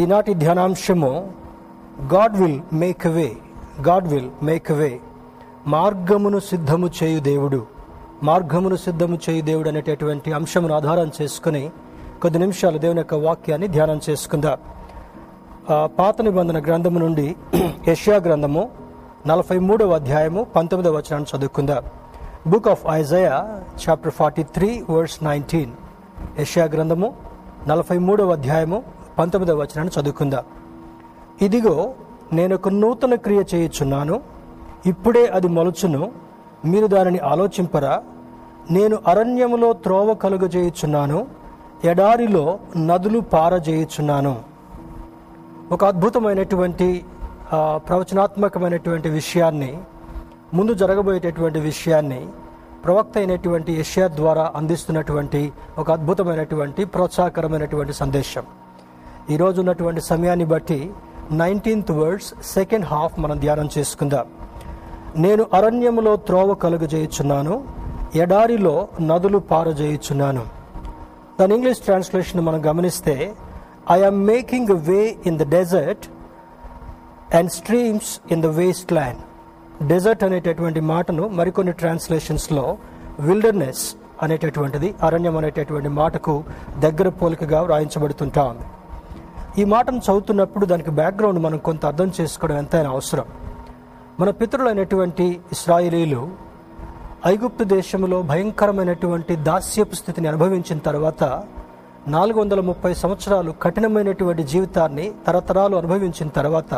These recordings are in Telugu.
ఈనాటి ధ్యానాంశము God will make way God will make way మార్గమును సిద్ధము చేయు దేవుడు. మార్గమును సిద్ధము చేయు దేవుడు అనేటటువంటి అంశమును ఆధారం చేసుకుని కొద్ది నిమిషాలు దేవుని యొక్క వాక్యాన్ని ధ్యానం చేసుకుందాం. పాత నిబంధన గ్రంథము నుండి యష్యా గ్రంథము నలభై మూడవ అధ్యాయము పంతొమ్మిదవ వచనాన్ని చదువుకుందాం. Book of Isaiah chapter forty three verse nineteen యష్యా గ్రంథము నలభై మూడవ అధ్యాయము పంతొమ్మిదవ వచనాన్ని చదువుకుందాం. ఇదిగో నేను ఒక నూతన క్రియ చేయుచున్నాను. ఇప్పుడే అది మొలచును. మీరు దానిని ఆలోచింపరా. నేను అరణ్యములో త్రోవ కలుగజేయుచున్నాను. ఎడారిలో నదులు పారజేయుచున్నాను. ఒక అద్భుతమైనటువంటి ప్రవచనాత్మకమైనటువంటి విషయాన్ని ముందు జరగబోయేటటువంటి విషయాన్ని ప్రవక్త అయినటువంటి యష్యా ద్వారా అందిస్తున్నటువంటి ఒక అద్భుతమైనటువంటి ప్రోత్సాహకరమైనటువంటి సందేశం. ఈరోజు ఉన్నటువంటి సమయాన్ని బట్టి నైన్టీన్త్ వర్డ్స్ సెకండ్ హాఫ్ మనం ధ్యానం చేసుకుందాం. నేను అరణ్యములో త్రోవ కలుగజేయుచున్నాను ఎడారిలో నదులు పారజేయుచున్నాను. దాని ఇంగ్లీష్ ట్రాన్స్లేషన్ మనం గమనిస్తే I'm making way in the desert and streams in the wasteland desert అనేటటువంటి మాటను మరికొన్ని ట్రాన్స్లేషన్స్లో విల్డర్నెస్ అనేటటువంటిది అరణ్యం అనేటటువంటి మాటకు దగ్గర పోలికగా వ్రాయించబడుతుంటా ఉంది. ఈ మాటను చదువుతున్నప్పుడు దానికి బ్యాక్గ్రౌండ్ మనం కొంత అర్థం చేసుకోవడం ఎంతైనా అవసరం. మన పితరులైనటువంటి ఇస్రాయిలీలు ఐగుప్తు దేశంలో భయంకరమైనటువంటి దాస్యపు స్థితిని అనుభవించిన తర్వాత నాలుగు వందల ముప్పై సంవత్సరాలు కఠినమైనటువంటి జీవితాన్ని తరతరాలు అనుభవించిన తర్వాత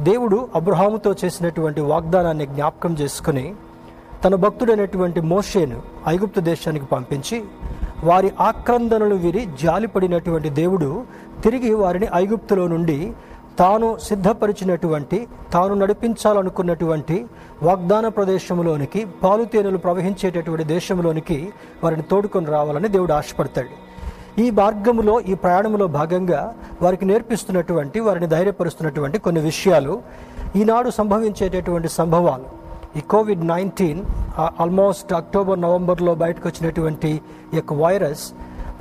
దేవుడు అబ్రహాముతో చేసినటువంటి వాగ్దానాన్ని జ్ఞాపకం చేసుకుని తన భక్తుడైనటువంటి మోషేను ఐగుప్తు దేశానికి పంపించి వారి ఆక్రందనలు విరి జాలిపడినటువంటి దేవుడు తిరిగి వారిని ఐగుప్తులో నుండి తాను సిద్ధపరిచినటువంటి తాను నడిపించాలనుకున్నటువంటి వాగ్దాన ప్రదేశంలోనికి పాలుతేనెలు ప్రవహించేటటువంటి దేశంలోనికి వారిని తోడుకొని రావాలని దేవుడు ఆశపడతాడు. ఈ మార్గములో ఈ ప్రయాణంలో భాగంగా వారికి నేర్పిస్తున్నటువంటి వారిని ధైర్యపరుస్తున్నటువంటి కొన్ని విషయాలు ఈనాడు సంభవించేటటువంటి సంభవాలు. ఈ కోవిడ్ నైన్టీన్ ఆల్మోస్ట్ అక్టోబర్ నవంబర్లో బయటకు వచ్చినటువంటి ఈ యొక్క వైరస్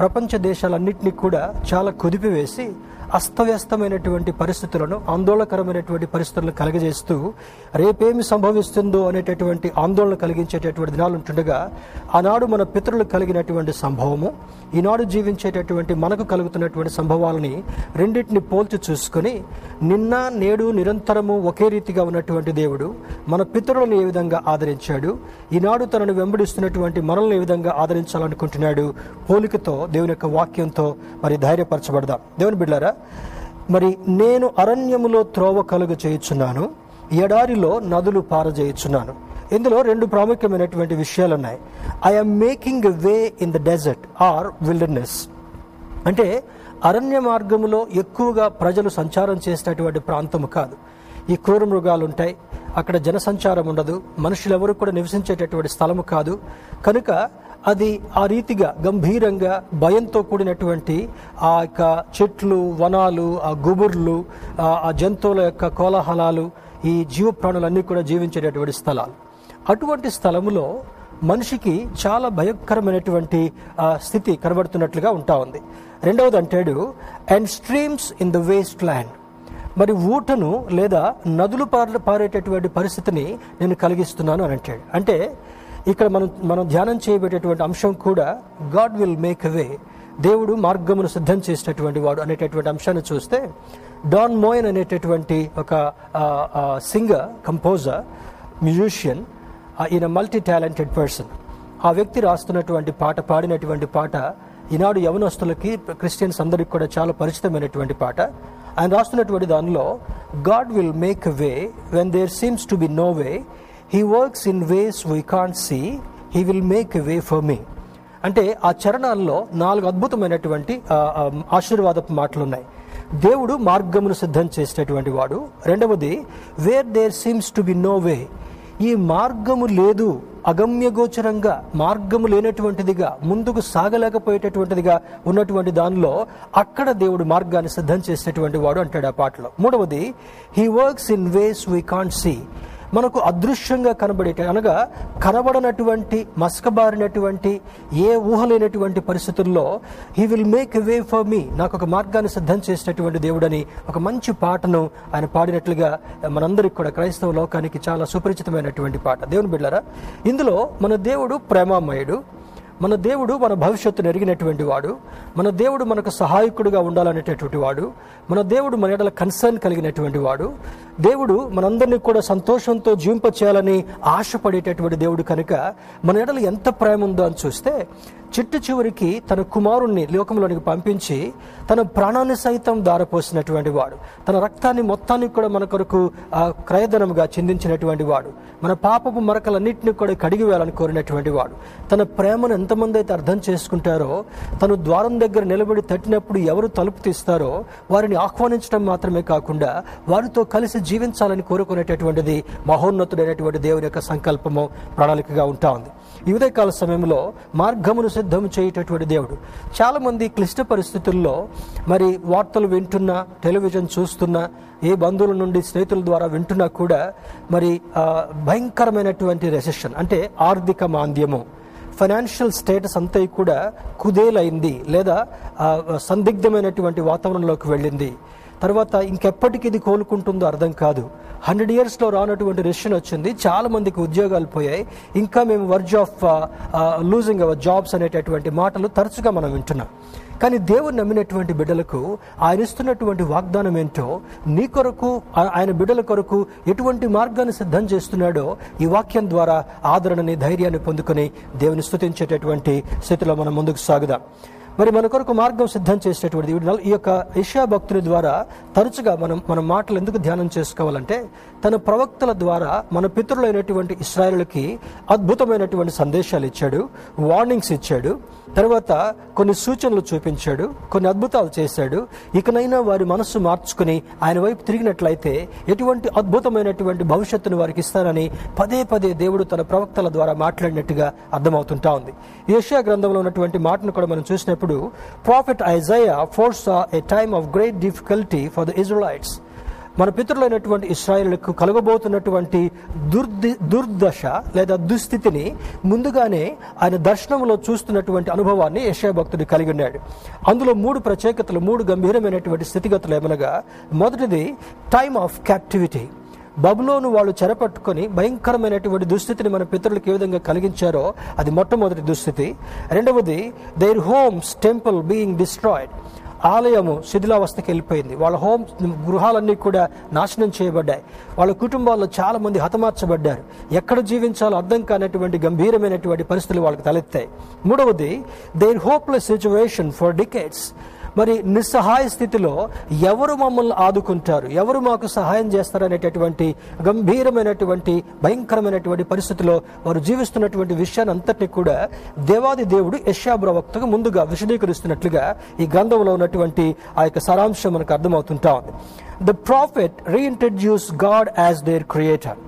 ప్రపంచ దేశాలన్నింటినీ కూడా చాలా కుదిపివేసి అస్తవ్యస్తమైనటువంటి పరిస్థితులను ఆందోళనకరమైనటువంటి పరిస్థితులను కలగజేస్తూ రేపేమి సంభవిస్తుందో అనేటటువంటి ఆందోళన కలిగించేటటువంటి దినాలు ఉంటుండగా ఆనాడు మన పితరులు కలిగినటువంటి సంభవము ఈనాడు జీవించేటటువంటి మనకు కలుగుతున్నటువంటి సంభవాలని రెండింటిని పోల్చి చూసుకొని నిన్న నేడు నిరంతరము ఒకే రీతిగా ఉన్నటువంటి దేవుడు మన పితరులను ఏ విధంగా ఆదరించాడు ఈనాడు తనను వెంబడిస్తున్నటువంటి మనల్ని ఏ విధంగా ఆదరించాలనుకుంటున్నాడు పోలికతో దేవుని యొక్క వాక్యంతో మరి ధైర్యపరచబడదాం. దేవుని బిడ్డారా మరి నేను అరణ్యములో త్రోవ కలుగ చేయుచున్నాను ఎడారిలో నదులు పారజేయుచున్నాను. ఇందులో రెండు ప్రాముఖ్యమైనటువంటి విషయాలు ఉన్నాయి I'm making way in the desert or wilderness అంటే అరణ్య మార్గములో ఎక్కువగా ప్రజలు సంచారం చేసినటువంటి ప్రాంతము కాదు. ఈ క్రూర మృగాలు ఉంటాయి. అక్కడ జనసంచారం ఉండదు. మనుషులు ఎవరు కూడా నివసించేటటువంటి స్థలము కాదు. కనుక అది ఆ రీతిగా గంభీరంగా భయంతో కూడినటువంటి ఆ యొక్క చెట్లు వనాలు ఆ గుబుర్లు ఆ జంతువుల యొక్క కోలాహలాలు ఈ జీవ ప్రాణులన్నీ కూడా జీవించేటటువంటి స్థలాలు. అటువంటి స్థలములో మనిషికి చాలా భయంకరమైనటువంటి స్థితి కనబడుతున్నట్లుగా ఉంటా ఉంది. రెండవది అంటాడు and streams in the wasteland మరి ఊటను లేదా నదులు పార పారేటటువంటి పరిస్థితిని నేను కలిగిస్తున్నాను అని అంటాడు. అంటే ఇక్కడ మనం మనం ధ్యానం చేయబడేటటువంటి అంశం కూడా గాడ్ విల్ మేక్ వే దేవుడు మార్గమును సిద్ధం చేసేటటువంటి వాడు అనేటటువంటి అంశాన్ని చూస్తే డాన్ మోయన్ అనేటటువంటి ఒక సింగర్ కంపోజర్ మ్యూజిషియన్ ఈయన మల్టీ టాలెంటెడ్ పర్సన్ ఆ వ్యక్తి రాస్తున్నటువంటి పాట పాడినటువంటి పాట ఈనాడు యవనస్తులకి క్రిస్టియన్స్ అందరికి కూడా చాలా పరిచితమైనటువంటి పాట. ఆయన రాస్తున్నటువంటి దానిలో God will make way when there seems to be no way he works in ways we can't see he will make way for me అంటే ఆ చరణాల్లో నాలుగు అద్భుతమైనటువంటి ఆశీర్వాదపు మాటలు ఉన్నాయి దేవుడు మార్గమును సిద్ధం చేసేటటువంటి వాడు. రెండవది where there seems to be no way ఈ మార్గము లేదు అగమ్యగోచరంగా మార్గము లేనటువంటిదిగా ముందుకు సాగలేకపోయేటటువంటిదిగా ఉన్నటువంటి దానిలో అక్కడ దేవుడు మార్గాన్ని సిద్ధం చేసేటటువంటి వాడు అంటాడు ఆ పాటలో. మూడవది he works in ways we can't see మనకు అదృశ్యంగా కనబడే అనగా కనబడనటువంటి మస్కబారినటువంటి ఏ ఊహలేనటువంటి పరిస్థితుల్లో he will make way for me నాకు ఒక మార్గాన్ని సిద్ధం చేసినటువంటి దేవుడని ఒక మంచి పాటను ఆయన పాడినట్లుగా మనందరికి కూడా క్రైస్తవ లోకానికి చాలా సుపరిచితమైనటువంటి పాట. దేవుని బిడ్డారా ఇందులో మన దేవుడు ప్రేమామయుడు. మన దేవుడు మన భవిష్యత్తును ఎరిగినటువంటి వాడు. మన దేవుడు మనకు సహాయకుడిగా ఉండాలనేటటువంటి వాడు. మన దేవుడు మన ఎడల కన్సర్న్ కలిగినటువంటి వాడు. దేవుడు మనందరినీ కూడా సంతోషంతో జీవింప చేయాలని ఆశపడేటటువంటి దేవుడు కనుక మన ఎడల ఎంత ప్రేమ ఉందో అని చూస్తే చిట్టు చివరికి తన కుమారుణ్ణి లోకంలోనికి పంపించి తన ప్రాణాన్ని సైతం దారపోసినటువంటి వాడు. తన రక్తాన్ని మొత్తాన్ని కూడా మన కొరకు క్రయధనముగా చెందించినటువంటి వాడు. మన పాపపు మరకలన్నింటినీ కూడా కడిగి వేయాలని కోరినటువంటి వాడు. తన ప్రేమను ఎంతమంది అయితే అర్థం చేసుకుంటారో తను ద్వారం దగ్గర నిలబడి తట్టినప్పుడు ఎవరు తలుపు తీస్తారో వారిని ఆహ్వానించడం మాత్రమే కాకుండా వారితో కలిసి జీవించాలని కోరుకునేటటువంటిది మహోన్నతుడైనటువంటి దేవుని యొక్క సంకల్పము ప్రణాళికగా ఉంటా ఉంది. ఈ ఉదయకాల సమయంలో మార్గమును సిద్ధం చేయటటువంటి దేవుడు. చాలామంది క్లిష్ట పరిస్థితుల్లో మరి వార్తలు వింటున్నా టెలివిజన్ చూస్తున్నా ఏ బంధువుల నుండి స్నేహితుల ద్వారా వింటున్నా కూడా మరి భయంకరమైనటువంటి రెసెషన్ అంటే ఆర్థిక మాంద్యము. ఫైనాన్షియల్ స్టేటస్ అంతా కూడా కుదేలైంది లేదా సందిగ్ధమైనటువంటి వాతావరణంలోకి వెళ్ళింది. తర్వాత ఇంకెప్పటికి ఇది కోలుకుంటుందో అర్థం కాదు. హండ్రెడ్ ఇయర్స్లో రానటువంటి రెషన్ వచ్చింది. చాలా మందికి ఉద్యోగాలు పోయాయి. ఇంకా మేము verge of losing our jobs అనేటటువంటి మాటలు తరచుగా మనం వింటున్నాం. కానీ దేవుడు నమ్మినటువంటి బిడ్డలకు ఆయన ఇస్తున్నటువంటి వాగ్దానం ఏంటో నీ కొరకు ఆయన బిడ్డల కొరకు ఎటువంటి మార్గాన్ని సిద్ధం చేస్తున్నాడో ఈ వాక్యం ద్వారా ఆదరణని ధైర్యాన్ని పొందుకొని దేవుని స్థుతించేటటువంటి స్థితిలో మనం ముందుకు సాగుదాం. మరి మన కొరకు మార్గం సిద్ధం చేసేటువంటి ఈ యొక్క ఇషా భక్తుని ద్వారా తరచుగా మనం మన మాటలు ఎందుకు ధ్యానం చేసుకోవాలంటే తన ప్రవక్తల ద్వారా మన పితరులైనటువంటి ఇస్రాయలుకి అద్భుతమైనటువంటి సందేశాలు ఇచ్చాడు వార్నింగ్స్ ఇచ్చాడు తర్వాత కొన్ని సూచనలు చూపించాడు కొన్ని అద్భుతాలు చేశాడు. ఇకనైనా వారి మనస్సు మార్చుకుని ఆయన వైపు తిరిగినట్లయితే ఎటువంటి అద్భుతమైనటువంటి భవిష్యత్తును వారికి ఇస్తానని పదే పదే దేవుడు తన ప్రవక్తల ద్వారా మాట్లాడినట్టుగా అర్థమవుతుంటా ఉంది. ఏషియా గ్రంథంలో ఉన్నటువంటి మాటను కూడా మనం చూసినప్పుడు prophet Isaiah force a time of great difficulty for the Israelites మన పితరులైనటువంటి ఇస్రాయిల్కు కలగబోతున్నటువంటి దుర్ది దుర్దశ లేదా దుస్థితిని ముందుగానే ఆయన దర్శనంలో చూస్తున్నటువంటి అనుభవాన్ని యశాభక్తుడు కలిగి ఉన్నాడు. అందులో మూడు ప్రత్యేకతలు మూడు గంభీరమైనటువంటి స్థితిగతులు ఏమనగా మొదటిది టైమ్ ఆఫ్ క్యాప్టివిటీ బబులోను వాళ్ళు చెరపట్టుకొని భయంకరమైనటువంటి దుస్థితిని మన పితరులకు ఏ విధంగా కలిగించారో అది మొట్టమొదటి దుస్థితి. రెండవది their homes temple being destroyed ఆలయము శిథిలావస్థకి వెళ్ళిపోయింది. వాళ్ళ హోమ్ గృహాలన్నీ కూడా నాశనం చేయబడ్డాయి. వాళ్ళ కుటుంబాల్లో చాలా మంది హతమార్చబడ్డారు. ఎక్కడ జీవించాలో అర్థం కానటువంటి గంభీరమైనటువంటి పరిస్థితులు వాళ్ళకి తలెత్తాయి. మూడవది their hopeless situation for decades మరి నిస్సహాయ స్థితిలో ఎవరు మమ్మల్ని ఆదుకుంటారు? ఎవరు మాకు సహాయం చేస్తారనేటటువంటి గంభీరమైనటువంటి భయంకరమైనటువంటి పరిస్థితిలో వారు జీవిస్తున్నటువంటి విషయాన్ని అంతటిని కూడా దేవాది దేవుడు యశ్యా ప్రవక్తకు ముందుగా విశదీకరిస్తున్నట్లుగా ఈ గ్రంథంలో ఉన్నటువంటి ఆ యొక్క సారాంశం మనకు అర్థమవుతుంటా ఉంది. The prophet reintroduce God as their creator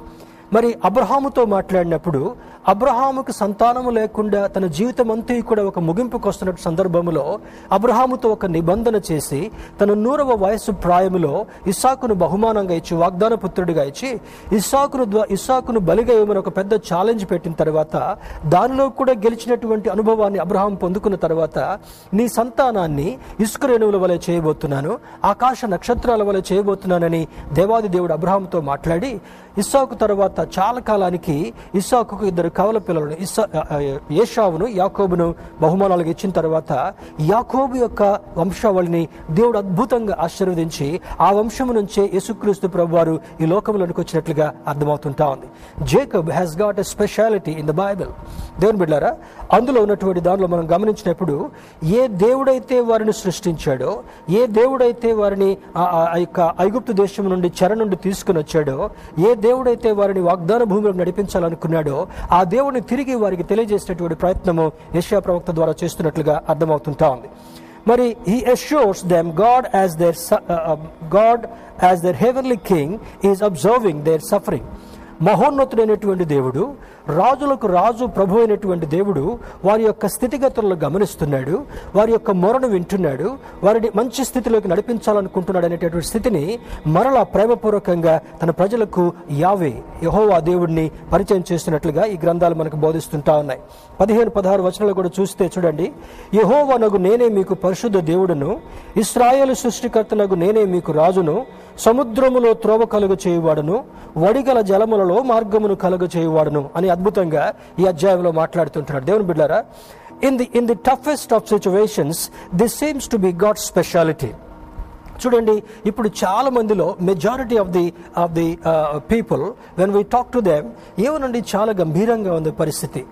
మరి అబ్రహాముతో మాట్లాడినప్పుడు అబ్రహాముకు సంతానము లేకుండా తన జీవితం అంతా కూడా ఒక ముగింపుకు వస్తున్న సందర్భంలో అబ్రహాముతో ఒక నిబంధన చేసి తన నూరవ వయస్సు ప్రాయములో ఇస్సాకును బహుమానంగా ఇచ్చి వాగ్దాన పుత్రుడిగా ఇచ్చి ఇస్సాకును ద్వా- ఇస్సాకును బలిగా ఇవ్వమని ఒక పెద్ద ఛాలెంజ్ పెట్టిన తర్వాత దానిలో కూడా గెలిచినటువంటి అనుభవాన్ని అబ్రహాం పొందుకున్న తర్వాత నీ సంతానాన్ని ఇసుక రేణువుల వలె చేయబోతున్నాను ఆకాశ నక్షత్రాల వలె చేయబోతున్నానని దేవాది దేవుడు అబ్రహాంతో మాట్లాడి ఇస్సాకు తర్వాత చాలా కాలానికి ఇస్సాకు ఇద్దరు కవల పిల్లలను ఇస్సా ఏషావును యాకోబును బహుమానాలుగా ఇచ్చిన తర్వాత యాకోబు యొక్క వంశావళిని దేవుడు అద్భుతంగా ఆశీర్వదించి ఆ వంశము నుంచే యేసుక్రీస్తు ప్రభువారు ఈ లోకంలోనికి వచ్చినట్లుగా అర్థమవుతుంటా ఉంది. Jacob has got a speciality in the Bible దేవుని బిడ్డారా అందులో ఉన్నటువంటి దానిలో మనం గమనించినప్పుడు ఏ దేవుడైతే వారిని సృష్టించాడో ఏ దేవుడైతే వారిని ఆ- యొక్క ఐగుప్తు దేశం నుండి చెర నుండి తీసుకుని వచ్చాడో ఏ దేవుడైతే వారిని వాగ్దాన భూమిలో నడిపించాలనుకున్నాడో ఆ దేవుడిని తిరిగి వారికి తెలియజేసేటువంటి ప్రయత్నము యశ్యా ప్రవక్త ద్వారా చేస్తున్నట్లుగా అర్థమవుతుంటా ఉంది. మరి he assures them God as their God as their heavenly king is observing their suffering మహోన్నతుడైనటువంటి దేవుడు రాజులకు రాజు ప్రభు అయినటువంటి దేవుడు వారి యొక్క స్థితిగతులను గమనిస్తున్నాడు వారి యొక్క మొరను వింటున్నాడు వారిని మంచి స్థితిలోకి నడిపించాలనుకుంటున్నాడు అనేటటువంటి స్థితిని మరలా ప్రేమపూర్వకంగా తన ప్రజలకు యావే యహోవా దేవుడిని పరిచయం చేస్తున్నట్లుగా ఈ గ్రంథాలు మనకు బోధిస్తుంటా ఉన్నాయి. పదిహేను పదహారు వచనాలు కూడా చూస్తే చూడండి. యహోవనగు నేనే మీకు పరిశుద్ధ దేవుడును ఇస్రాయేల్ సృష్టికర్తనగు నేనే మీకు రాజును సముద్రములో త్రోవ కలుగు చేయువాడును వడిగల జలములలో మార్గమును కలుగజేయువాడును అని అద్భుతంగా ఈ అధ్యాయంలో మాట్లాడుతుంటున్నాడు. దేవుని బిడ్డారా in the in the toughest of situations this seems to be God speciality చూడండి ఇప్పుడు చాలా మందిలో majority of the of the people when we talk to them ఏమనండి చాలా గంభీరంగా ఉంది పరిస్థితి.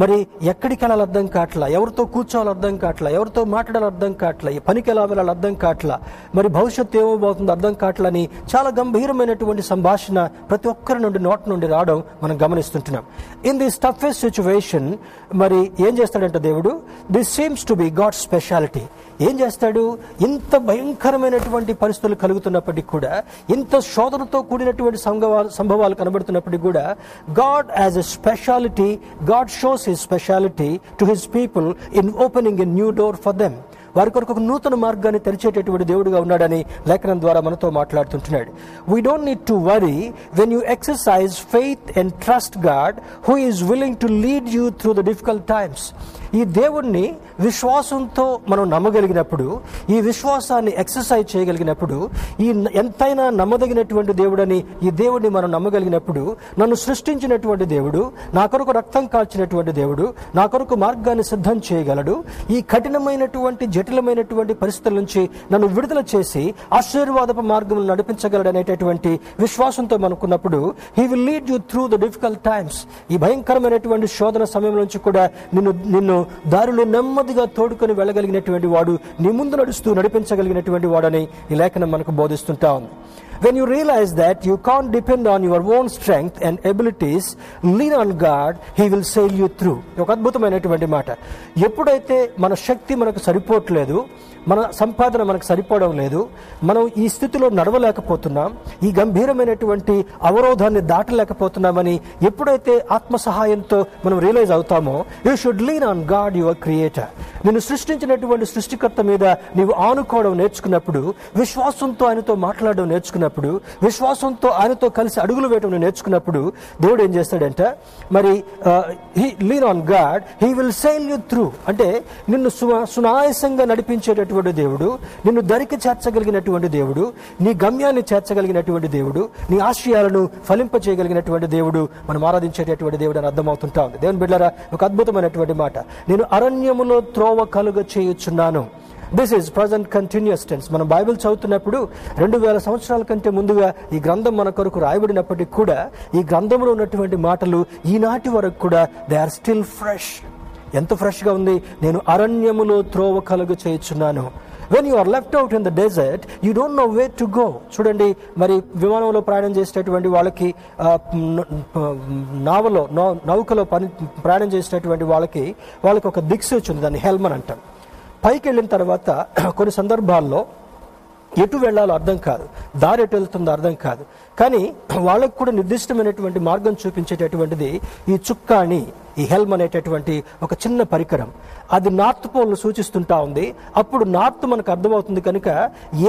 మరి ఎక్కడికి వెళ్ళాలి అర్థం కావట్లా? ఎవరితో కూర్చోవాలి అర్థం కావట్లా? ఎవరితో మాట్లాడాలి అర్థం కావట్లా? ఈ పనికి ఎలా వెళ్ళాలి అర్థం కావట్లా? మరి భవిష్యత్తు ఏమవుతుందో అర్థం కావట్లా అని చాలా గంభీరమైనటువంటి సంభాషణ ప్రతి ఒక్కరి నుండి నోటి నుండి రావడం మనం గమనిస్తుంటున్నాం. ఇన్ దిస్ టఫెస్ట్ సిచ్యువేషన్ మరి ఏం చేస్తాడంటే దేవుడు? This seems to be God speciality ఏం చేస్తాడు? ఇంత భయంకరమైనటువంటి పరిస్థితులు కలుగుతున్నప్పటికీ కూడా ఇంత శోధనతో కూడినటువంటి సంభవాలు సంభవాలు కనబడుతున్నప్పటికీ కూడా God as a speciality God shows his speciality to his people in opening a new door for them వారి కొరకు ఒక నూతన మార్గాన్ని తెరిచేటటువంటి దేవుడుగా ఉన్నాడని లేఖనం ద్వారా మనతో మాట్లాడుతుంటున్నాడు. We don't need to worry when you exercise faith and trust God who is willing to lead you through the difficult times ఈ దేవుణ్ణి విశ్వాసంతో మనం నమ్మగలిగినప్పుడు ఈ విశ్వాసాన్ని ఎక్సర్సైజ్ చేయగలిగినప్పుడు ఈ ఎంతైనా నమ్మదగినటువంటి దేవుడని ఈ దేవుడిని మనం నమ్మగలిగినప్పుడు నన్ను సృష్టించినటువంటి దేవుడు నా కొరకు రక్తం కాల్చినటువంటి దేవుడు నా కొరకు మార్గాన్ని సిద్ధం చేయగలడు ఈ కఠినమైనటువంటి జటిలమైనటువంటి పరిస్థితుల నుంచి నన్ను విడుదల చేసి ఆశీర్వాదపు మార్గం నడిపించగలడు అనేటటువంటి విశ్వాసంతో మనకున్నప్పుడు he will lead you through the difficult times ఈ భయంకరమైనటువంటి శోధన సమయం నుంచి కూడా నిన్ను నిన్ను దారిలో నెమ్మదిగా తోడుకొని వెళ్ళగలిగినటువంటి వాడు నీ ముందు నడుస్తూ నడిపించగలిగినటువంటి వాడని ఈ లేఖనం మనకు బోధిస్తుంటా. ఉంది when you realize that you can't depend on your own strength and abilities. Lean on god he will sail you through. ఒక అద్భుతమైనటువంటి మాట. ఎప్పుడైతే మన శక్తి మనకు సరిపోవట్లేదు మన సంపాదన మనకు సరిపోవడం లేదు మనం ఈ స్థితిలో నడవలేకపోతున్నాం ఈ గంభీరమైనటువంటి అవరోధాన్ని దాటలేకపోతున్నామని ఎప్పుడైతే ఆత్మ సహాయంతో మనం రియలైజ్ అవుతామో you should lean on God your creator నిన్ను సృష్టించినటువంటి సృష్టికర్త మీద నీవు ఆనుకోవడం నేర్చుకున్నప్పుడు విశ్వాసంతో ఆయనతో మాట్లాడడం నేర్చుకున్నప్పుడు విశ్వాసంతో ఆయనతో కలిసి అడుగులు వేయడం నేర్చుకున్నప్పుడు దేవుడు ఏం చేస్తాడంట? మరి lean on God he will sail you through అంటే నిన్ను సు- సునాయాసంగా నడిపించేటటువంటి దేవుడు నిన్ను దరికి చేర్చగలిగినటువంటి దేవుడు నీ గమ్యాన్ని చేర్చగలిగినటువంటి దేవుడు నీ ఆశయాలను ఫలింప చేయగలిగినటువంటి దేవుడు మనం ఆరాధించేటటువంటి దేవుడు అని అర్థమవుతుంటా ఉంది. దేవుని బిడ్డారా ఒక అద్భుతమైనటువంటి మాట. నేను అరణ్యములో త్రోవ కలుగ చేయుచున్నాను this is present continuous tense మనం బైబిల్ చదువుతున్నప్పుడు రెండు వేల సంవత్సరాల కంటే ముందుగా ఈ గ్రంథం మన కొరకు రాయబడినప్పటికీ కూడా ఈ గ్రంథంలో ఉన్నటువంటి మాటలు ఈనాటి వరకు కూడా దే ఆర్ స్టిల్ ఫ్రెష్ ఎంత ఫ్రెష్గా ఉంది? నేను అరణ్యములో త్రోవ కలుగు చేయుచున్నాను. When you are left out in the desert you don't know way to go చూడండి మరి విమానంలో ప్రయాణం చేసేటటువంటి వాళ్ళకి నావలో నౌ- నౌకలో పని ప్రయాణం చేసేటటువంటి వాళ్ళకి వాళ్ళకి ఒక దిక్సూచి ఉంది దాన్ని హెల్మన్ అంటాం. పైకి వెళ్ళిన తర్వాత కొన్ని సందర్భాల్లో ఎటు వెళ్ళాలో అర్థం కాదు. దారి ఎటు వెళ్తుందో అర్థం కాదు. కానీ వాళ్ళకు కూడా నిర్దిష్టమైనటువంటి మార్గం చూపించేటటువంటిది ఈ చుక్కాణి ఈ హెల్మ్ అనేటటువంటి ఒక చిన్న పరికరం. అది నార్త్ పోల్ను సూచిస్తుంటా ఉంది. అప్పుడు నార్త్ మనకు అర్థమవుతుంది కనుక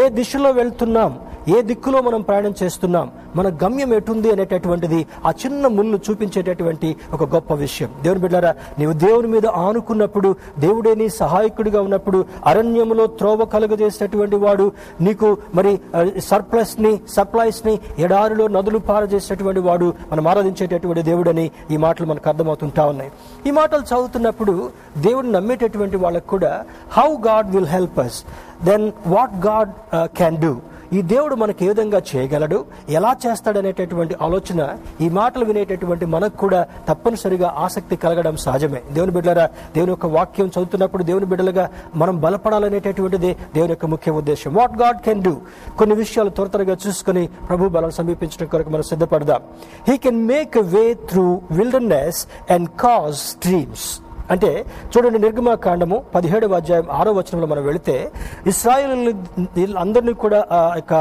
ఏ దిశలో వెళ్తున్నాం ఏ దిక్కులో మనం ప్రయాణం చేస్తున్నాం మన గమ్యం ఎటుంది అనేటటువంటిది ఆ చిన్న ముళ్ళు చూపించేటటువంటి ఒక గొప్ప విషయం. దేవుని బిడ్డారా నీవు దేవుని మీద ఆనుకున్నప్పుడు దేవుడే నీ సహాయకుడిగా ఉన్నప్పుడు అరణ్యములో త్రోవ కలుగజేసేటటువంటి వాడు నీకు మరి సర్ప్లస్ని సప్లైస్ని ఎడారిలో నదులు పారజేసేటటువంటి వాడు మనం ఆరాధించేటటువంటి దేవుడని ఈ మాటలు మనకు అర్థమవుతుంటా ఉన్నాయి. ఈ మాటలు చదువుతున్నప్పుడు దేవుడు నమ్మేటటువంటి వాళ్ళకు కూడా how God will help us then what God can do ఈ దేవుడు మనకి ఏ విధంగా చేయగలడు? ఎలా చేస్తాడనేటటువంటి ఆలోచన ఈ మాటలు వినేటటువంటి మనకు కూడా తప్పనిసరిగా ఆసక్తి కలగడం సహజమే. దేవుని బిడ్డలారా దేవుని యొక్క వాక్యం చదువుతున్నప్పుడు దేవుని బిడ్డలుగా మనం బలపడాలనేటటువంటిదే దేవుని యొక్క ముఖ్య ఉద్దేశం. వాట్ గాడ్ కెన్ డూ కొన్ని విషయాలు త్వర త్వరగా చూసుకొని ప్రభు బలం సమీపించడం కొరకు మనం సిద్ధపడదాం. He can make a way through wilderness and cause streams అంటే చూడండి నిర్గమాకాండము పదిహేడవ అధ్యాయం ఆరో వచనంలో మనం వెళితే ఇస్రాయిల్ అందరినీ కూడా ఆ యొక్క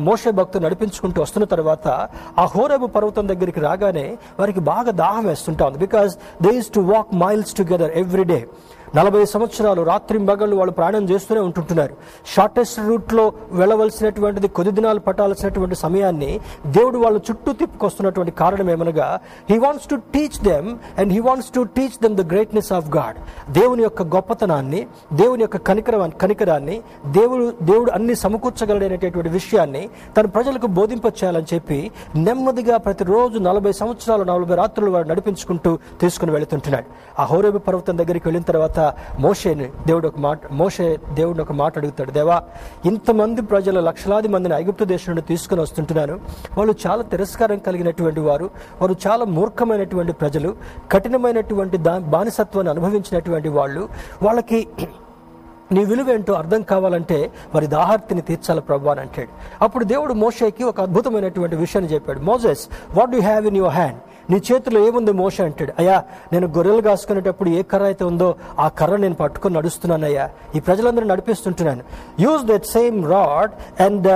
మోస భక్తులు నడిపించుకుంటూ వస్తున్న తర్వాత ఆ హోరేబు పర్వతం దగ్గరికి రాగానే వారికి బాగా దాహం వేస్తుంటా ఉంది. Because they is to walk miles together every day నలభై సంవత్సరాలు రాత్రి మగళ్ళు వాళ్ళు ప్రయాణం చేస్తూనే ఉంటుంటున్నారు. షార్టెస్ట్ రూట్లో వెళ్ళవలసినటువంటిది కొద్ది దినాలు పట్టాల్సినటువంటి సమయాన్ని దేవుడు వాళ్ళ చుట్టూ తిప్పుకొస్తున్నటువంటి కారణం ఏమనగా he wants to teach them and he wants to teach them the greatness of God దేవుని యొక్క గొప్పతనాన్ని దేవుని యొక్క కనికర కనికరాన్ని దేవుడు దేవుడు అన్ని సమకూర్చగలడనేటటువంటి విషయాన్ని తన ప్రజలకు బోధింపచేయాలని చెప్పి నెమ్మదిగా ప్రతిరోజు నలభై సంవత్సరాలు నలభై రాత్రులు వాడు నడిపించుకుంటూ తీసుకుని వెళుతుంటున్నాడు. ఆ హోరేబు పర్వతం దగ్గరికి వెళ్ళిన తర్వాత మోషేని దేవుడు ఒక మాట మోషే దేవుడిని ఒక మాట అడుగుతాడు దేవా ఇంతమంది ప్రజలు లక్షలాది మందిని ఐగుప్తు దేశం నుండి తీసుకుని వస్తుంటున్నారు వాళ్ళు చాలా తిరస్కారం కలిగినటువంటి వారు వారు చాలా మూర్ఖమైనటువంటి ప్రజలు కఠినమైనటువంటి దా బానిసత్వాన్ని అనుభవించినటువంటి వాళ్ళు. వాళ్ళకి నీ విలువేంటో అర్థం కావాలంటే వారి దాహార్తిని తీర్చాలి ప్రభు అని అంటాడు. అప్పుడు దేవుడు మోషేకి ఒక అద్భుతమైనటువంటి విషయాన్ని చెప్పాడు. Moses what you have in your hand నీ చేతిలో ఏముంది మోష అంటాడు. అయ్యా నేను గొర్రెలు కాసుకునేటప్పుడు ఏ కర్ర అయితే ఉందో ఆ కర్ర నేను పట్టుకొని నడుస్తున్నానయ్యా ఈ ప్రజలందరూ నడిపిస్తుంటున్నాను. Use that same rod and